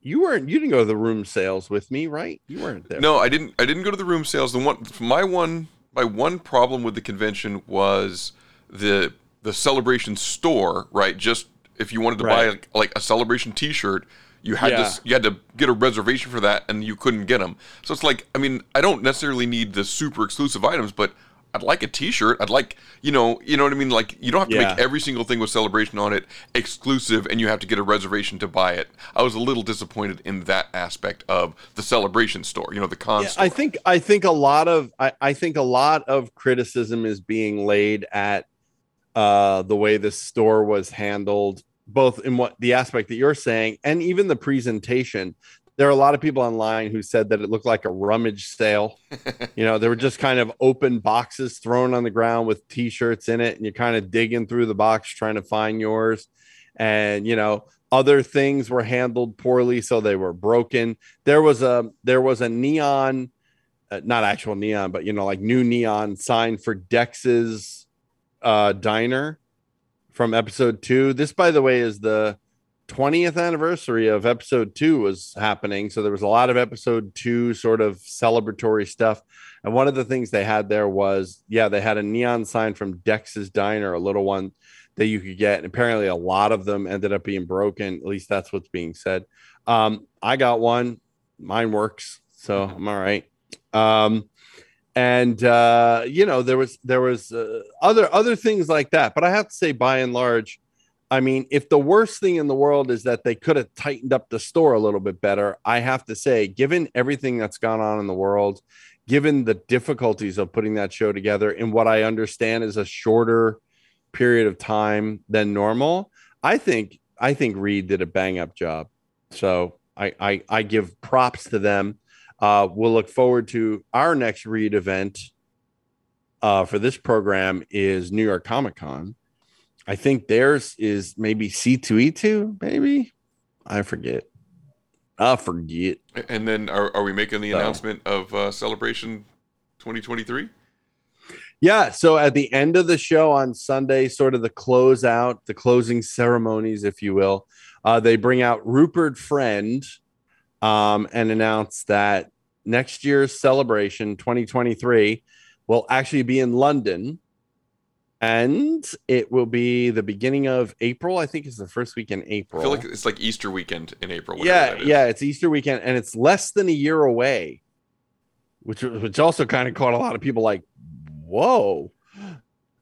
you weren't, you didn't go to the room sales with me, right? You weren't there. No, I didn't. I didn't go to the room sales. The one, my one, my one problem with the convention was the the celebration store. Right, just if you wanted to buy Right. like, like a celebration T-shirt, you had Yeah. to you had to get a reservation for that, and you couldn't get them. So it's like, I mean, I don't necessarily need the super exclusive items, but I'd like a T-shirt. I'd like, you know, you know what I mean. Like, you don't have to make every single thing with celebration on it exclusive, and you have to get a reservation to buy it. I was a little disappointed in that aspect of the celebration store. You know, the con Yeah. I think, I think a lot of, I, I think a lot of criticism is being laid at uh, the way the store was handled, both in what the aspect that you're saying and even the presentation. There are a lot of people online who said that it looked like a rummage sale. you know, there were just kind of open boxes thrown on the ground with t-shirts in it, and you're kind of digging through the box trying to find yours. And you know, other things were handled poorly, so they were broken. There was a there was a neon uh, not actual neon, but you know, like new neon sign for Dex's uh, diner from episode two. This, by the way, is the 20th anniversary of episode two was happening. So there was a lot of episode two sort of celebratory stuff. And one of the things they had there was, yeah, they had a neon sign from Dex's Diner, a little one that you could get. And apparently a lot of them ended up being broken. At least that's what's being said. Um, I got one. Mine works. So I'm all right. Um, and uh, you know, there was there was uh, other other things like that. But I have to say, by and large, I mean, if the worst thing in the world is that they could have tightened up the store a little bit better, I have to say, given everything that's gone on in the world, given the difficulties of putting that show together in what I understand is a shorter period of time than normal, I think I think Reed did a bang up job. So I I, I give props to them. Uh, we'll look forward to our next Reed event uh, for this program is New York Comic Con. I think theirs is maybe C2E2, maybe. I forget. I forget. And then are, are we making the So- announcement of uh, Celebration 2023? Yeah. So at the end of the show on Sunday, sort of the closeout, the closing ceremonies, if you will, uh, they bring out Rupert Friend um, and announce that next year's celebration 2023 will actually be in London. And it will be the beginning of April. I think it's the first week in I April. feel like it's like Easter weekend in April. yeah yeah it's easter weekend and it's less than a year away which which also kind of caught a lot of people like whoa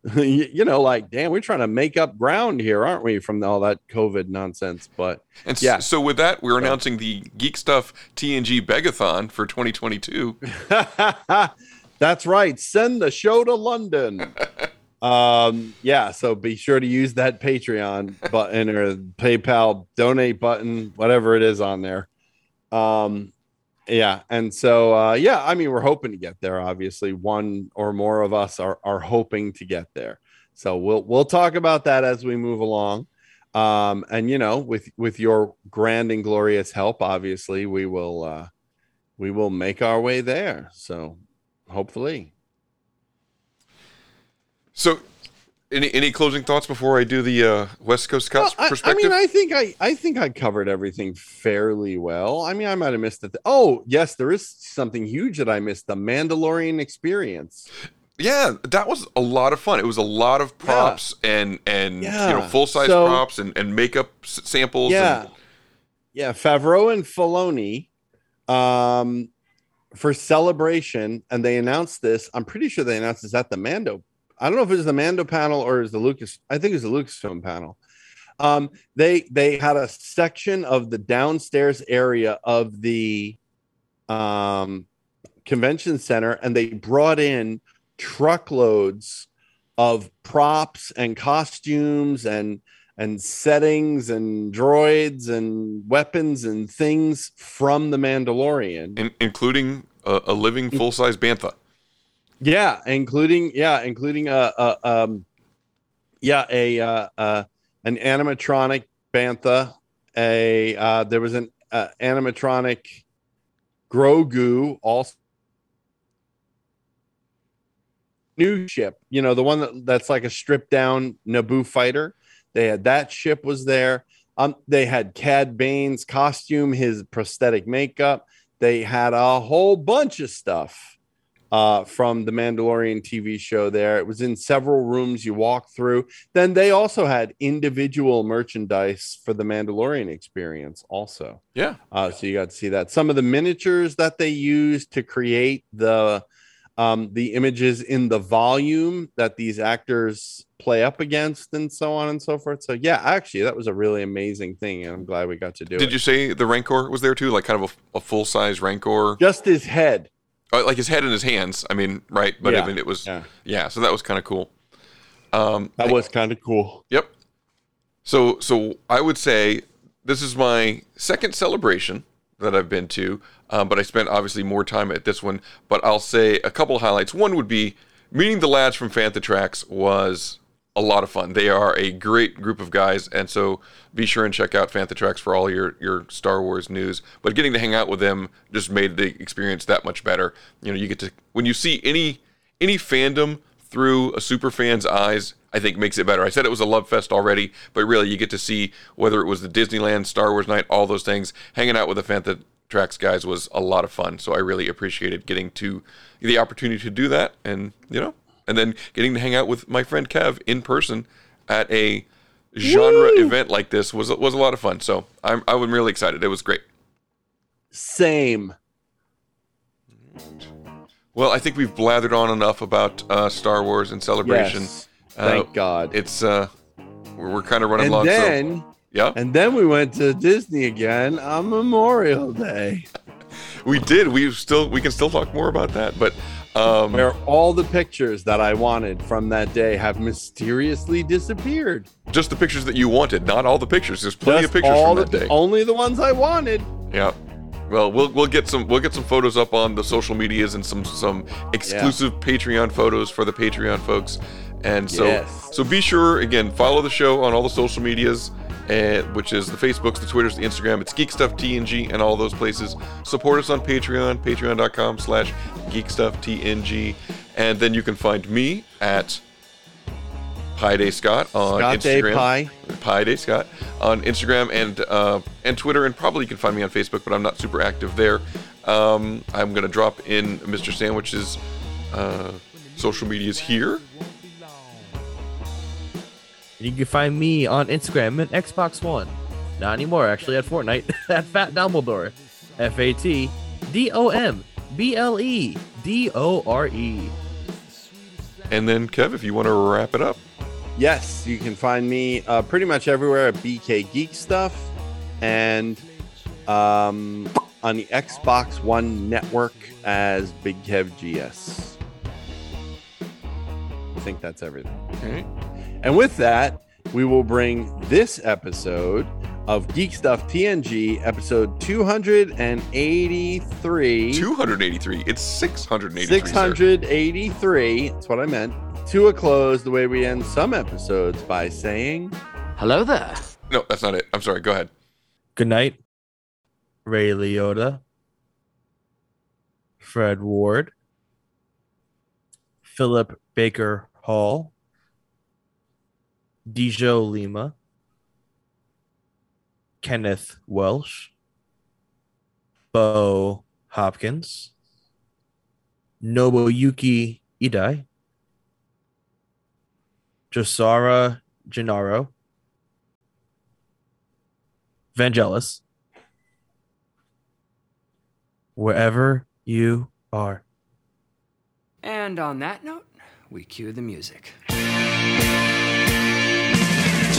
you, you know like damn we're trying to make up ground here aren't we from all that covid nonsense but And yeah so with that, we're announcing the Geek Stuff TNG Begathon for 2022. that's right send the show to london um yeah so be sure to use that patreon button or paypal donate button whatever it is on there. Um yeah and so uh yeah i mean we're hoping to get there obviously. One or more of us are are hoping to get there. So we'll we'll talk about that as we move along. Um and you know with with your grand and glorious help obviously we will uh we will make our way there. So hopefully So, any any closing thoughts before I do the uh, West Coast Cuts I, I perspective? mean, I think I, I think I covered everything fairly well. I mean, I might have missed it. Oh, yes, there is something huge that I missed: the Mandalorian experience. yeah, that was a lot of fun. It was a lot of props and and you know full size So- props and and makeup s- samples. Yeah, and- yeah. Favreau and Filoni, um, for celebration, and they announced this. I'm pretty sure they announced this at the Mando. I don't know if it was the Mando panel or was the Lucas. I think it was the Lucasfilm panel. Um, they they had a section of the downstairs area of the um, convention center, and they brought in truckloads of props and costumes and and settings and droids and weapons and things from the Mandalorian, in- including a, a living full size bantha. Yeah, including yeah, including a, a um, yeah, a uh, uh, an animatronic bantha. A uh, there was an uh, animatronic Grogu also. New ship, you know, the one that, that's like a stripped down Naboo fighter. They had that ship was there. Um, they had Cad Bane's costume, his prosthetic makeup. They had a whole bunch of stuff uh, from the Mandalorian TV show there. It was in several rooms you walk through. Then they also had individual merchandise for the Mandalorian experience, also. Yeah. Uh, so you got to see that. Some of the miniatures that they used to create the um, the images in the volume that these actors play up against, and so on and so forth. So yeah, actually, that was a really amazing thing, and I'm glad we got to do Did it. Did you say the Rancor was there too? Like kind of a, a full size Rancor? Just his head. Uh, like his head in his hands. I mean, right? But Yeah, I mean, it was yeah. yeah. So that was kind of cool. Um, That was kind of cool. Yep. So so I would say this is my second celebration that I've been to, um, but I spent obviously more time at this one. But I'll say a couple of highlights. One would be meeting the lads from Fantha Tracks was a lot of fun. They are a great group of guys, and so be sure and check out Fantha Tracks for all your your Star Wars news. But getting to hang out with them just made the experience that much better. You know, you get to when you see any any fandom through a super fan's eyes, I think makes it better. I said it was a love fest already, but really you get to see whether it was the Disneyland, Star Wars night, all those things. Hanging out with the Fantha Tracks guys was a lot of fun. So I really appreciated getting to the opportunity to do that, and you know, and then getting to hang out with my friend Kev in person at a genre Woo! event like this was was a lot of fun. So I'm I was really excited. It was great. Same. Well, I think we've blathered on enough about uh, Star Wars and celebration. Yes. Uh, Thank God. It's uh, we're, we're kind of running And long. then, so, yeah, and then we went to Disney again on Memorial Day, we did. We still we can still talk more about that, but um, where all the pictures that I wanted from that day have mysteriously disappeared. just the pictures that you wanted, not all the pictures. There's plenty Just of pictures all from that the- day. Only the ones I wanted. Yeah. Well, we'll we'll get some we'll get some photos up on the social medias and some some exclusive Patreon photos for the Patreon folks. And so Yes. so be sure again follow the show on all the social medias, uh, which is the Facebooks, the Twitters, the Instagram. It's Geek Stuff TNG and all those places. Support us on Patreon, Patreon.com/slash Geek Stuff TNG, and then you can find me at Pi Day Scott on Scott Day Instagram. Pi. Pi Day Scott on Instagram and uh, and Twitter, and probably you can find me on Facebook, but I'm not super active there. Um, I'm gonna drop in Mr. Sandwich's uh, social medias here. You can find me on Instagram at Xbox One. Not anymore, actually, at Fortnite at Fat Dumbledore. F A T D O M B L E D O R E. And then Kev, if you want to wrap it up. Yes, you can find me uh, pretty much everywhere at BK Geek Stuff and um, on the Xbox One network as Big Kev GS. I think that's everything. Okay. And with that, we will bring this episode of Geek Stuff TNG, episode 283. 283. It's 683. sir. 683. That's what I meant. To a close, the way we end some episodes by saying, Hello there. No, that's not it. I'm sorry. Go ahead. Good night, Ray Liotta, Fred Ward, Philip Baker Hall, Dijo Lima, Kenneth Welsh, Bo Hopkins, Nobuyuki Idai, Josara Gennaro, Vangelis, wherever you are. And on that note, we cue the music.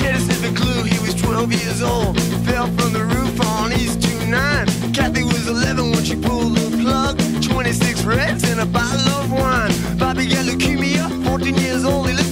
Janice is the glue, he was 12 years old. He fell from the roof on East 29. Kathy was 11 when she pulled the plug. 26 reds and a bottle of wine. Bobby got leukemia, 14 years old.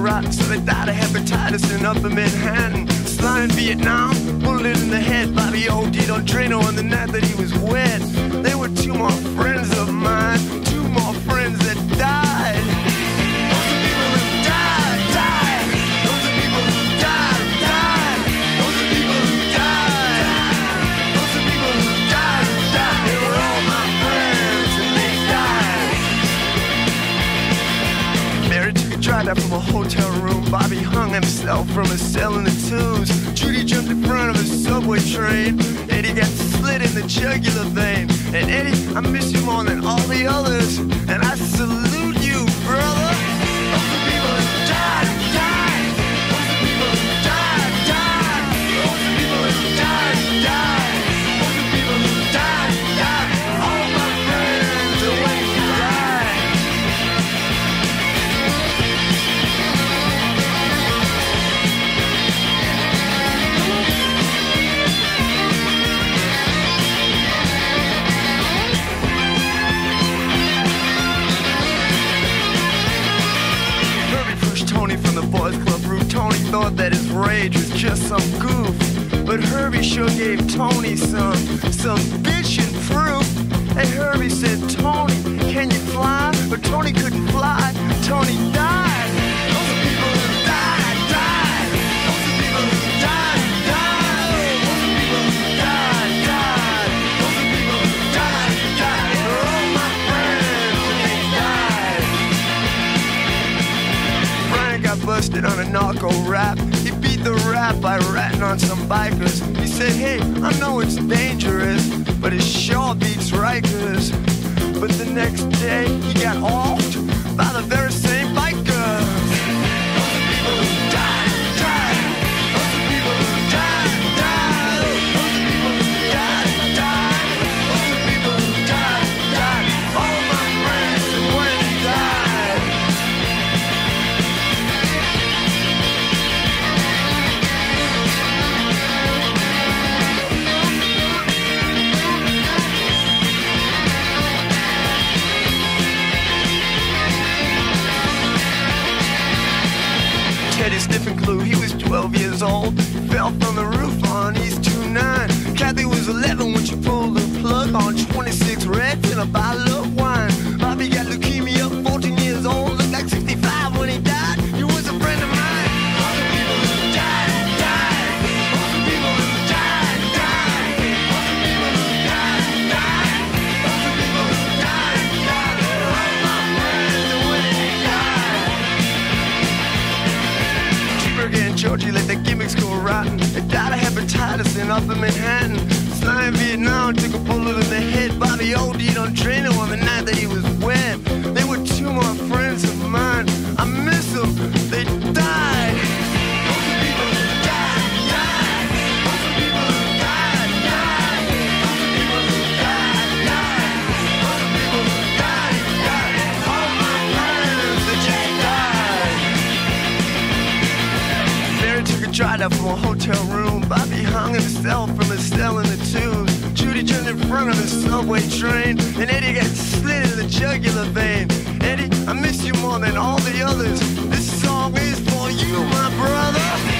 Rotten, so they died of hepatitis in upper Manhattan. Slime in Vietnam, bullet in the head. Bobby OD'd on Drano on the night that he was wet. They were two more friends of mine, two more friends out from a hotel room. Bobby hung himself from a cell in the tubes. Judy jumped in front of a subway train. Eddie got slit in the jugular vein. And Eddie, I miss you more than all the others. And I salute thought that his rage was just some goof. But Herbie sure gave Tony some, some bitchin' proof. Hey, Herbie said, Tony, can you fly? But Tony couldn't fly. Tony died. Rap. He beat the rap by ratting on some bikers. He said, Hey, I know it's dangerous, but it sure beats Rikers. But the next day, he got offed by the very 11 when she pulled the plug on 26 Reds and a bottle of wine. Bobby got leukemia, 14 years old. Looked like 65 when he died. He was a friend of mine. Georgie let the gimmicks go rotten. They died of hepatitis in Upper Manhattan. Sly in Vietnam took a bullet in the head. Bobby OD'd on Drano on the night that he was wet. They were two more friends of mine. I miss them. They died. Drive out from a hotel room. Bobby hung himself from a cell turned in front of the subway train. And Eddie got slit in the jugular vein. Eddie, I miss you more than all the others. This song is for you, my brother.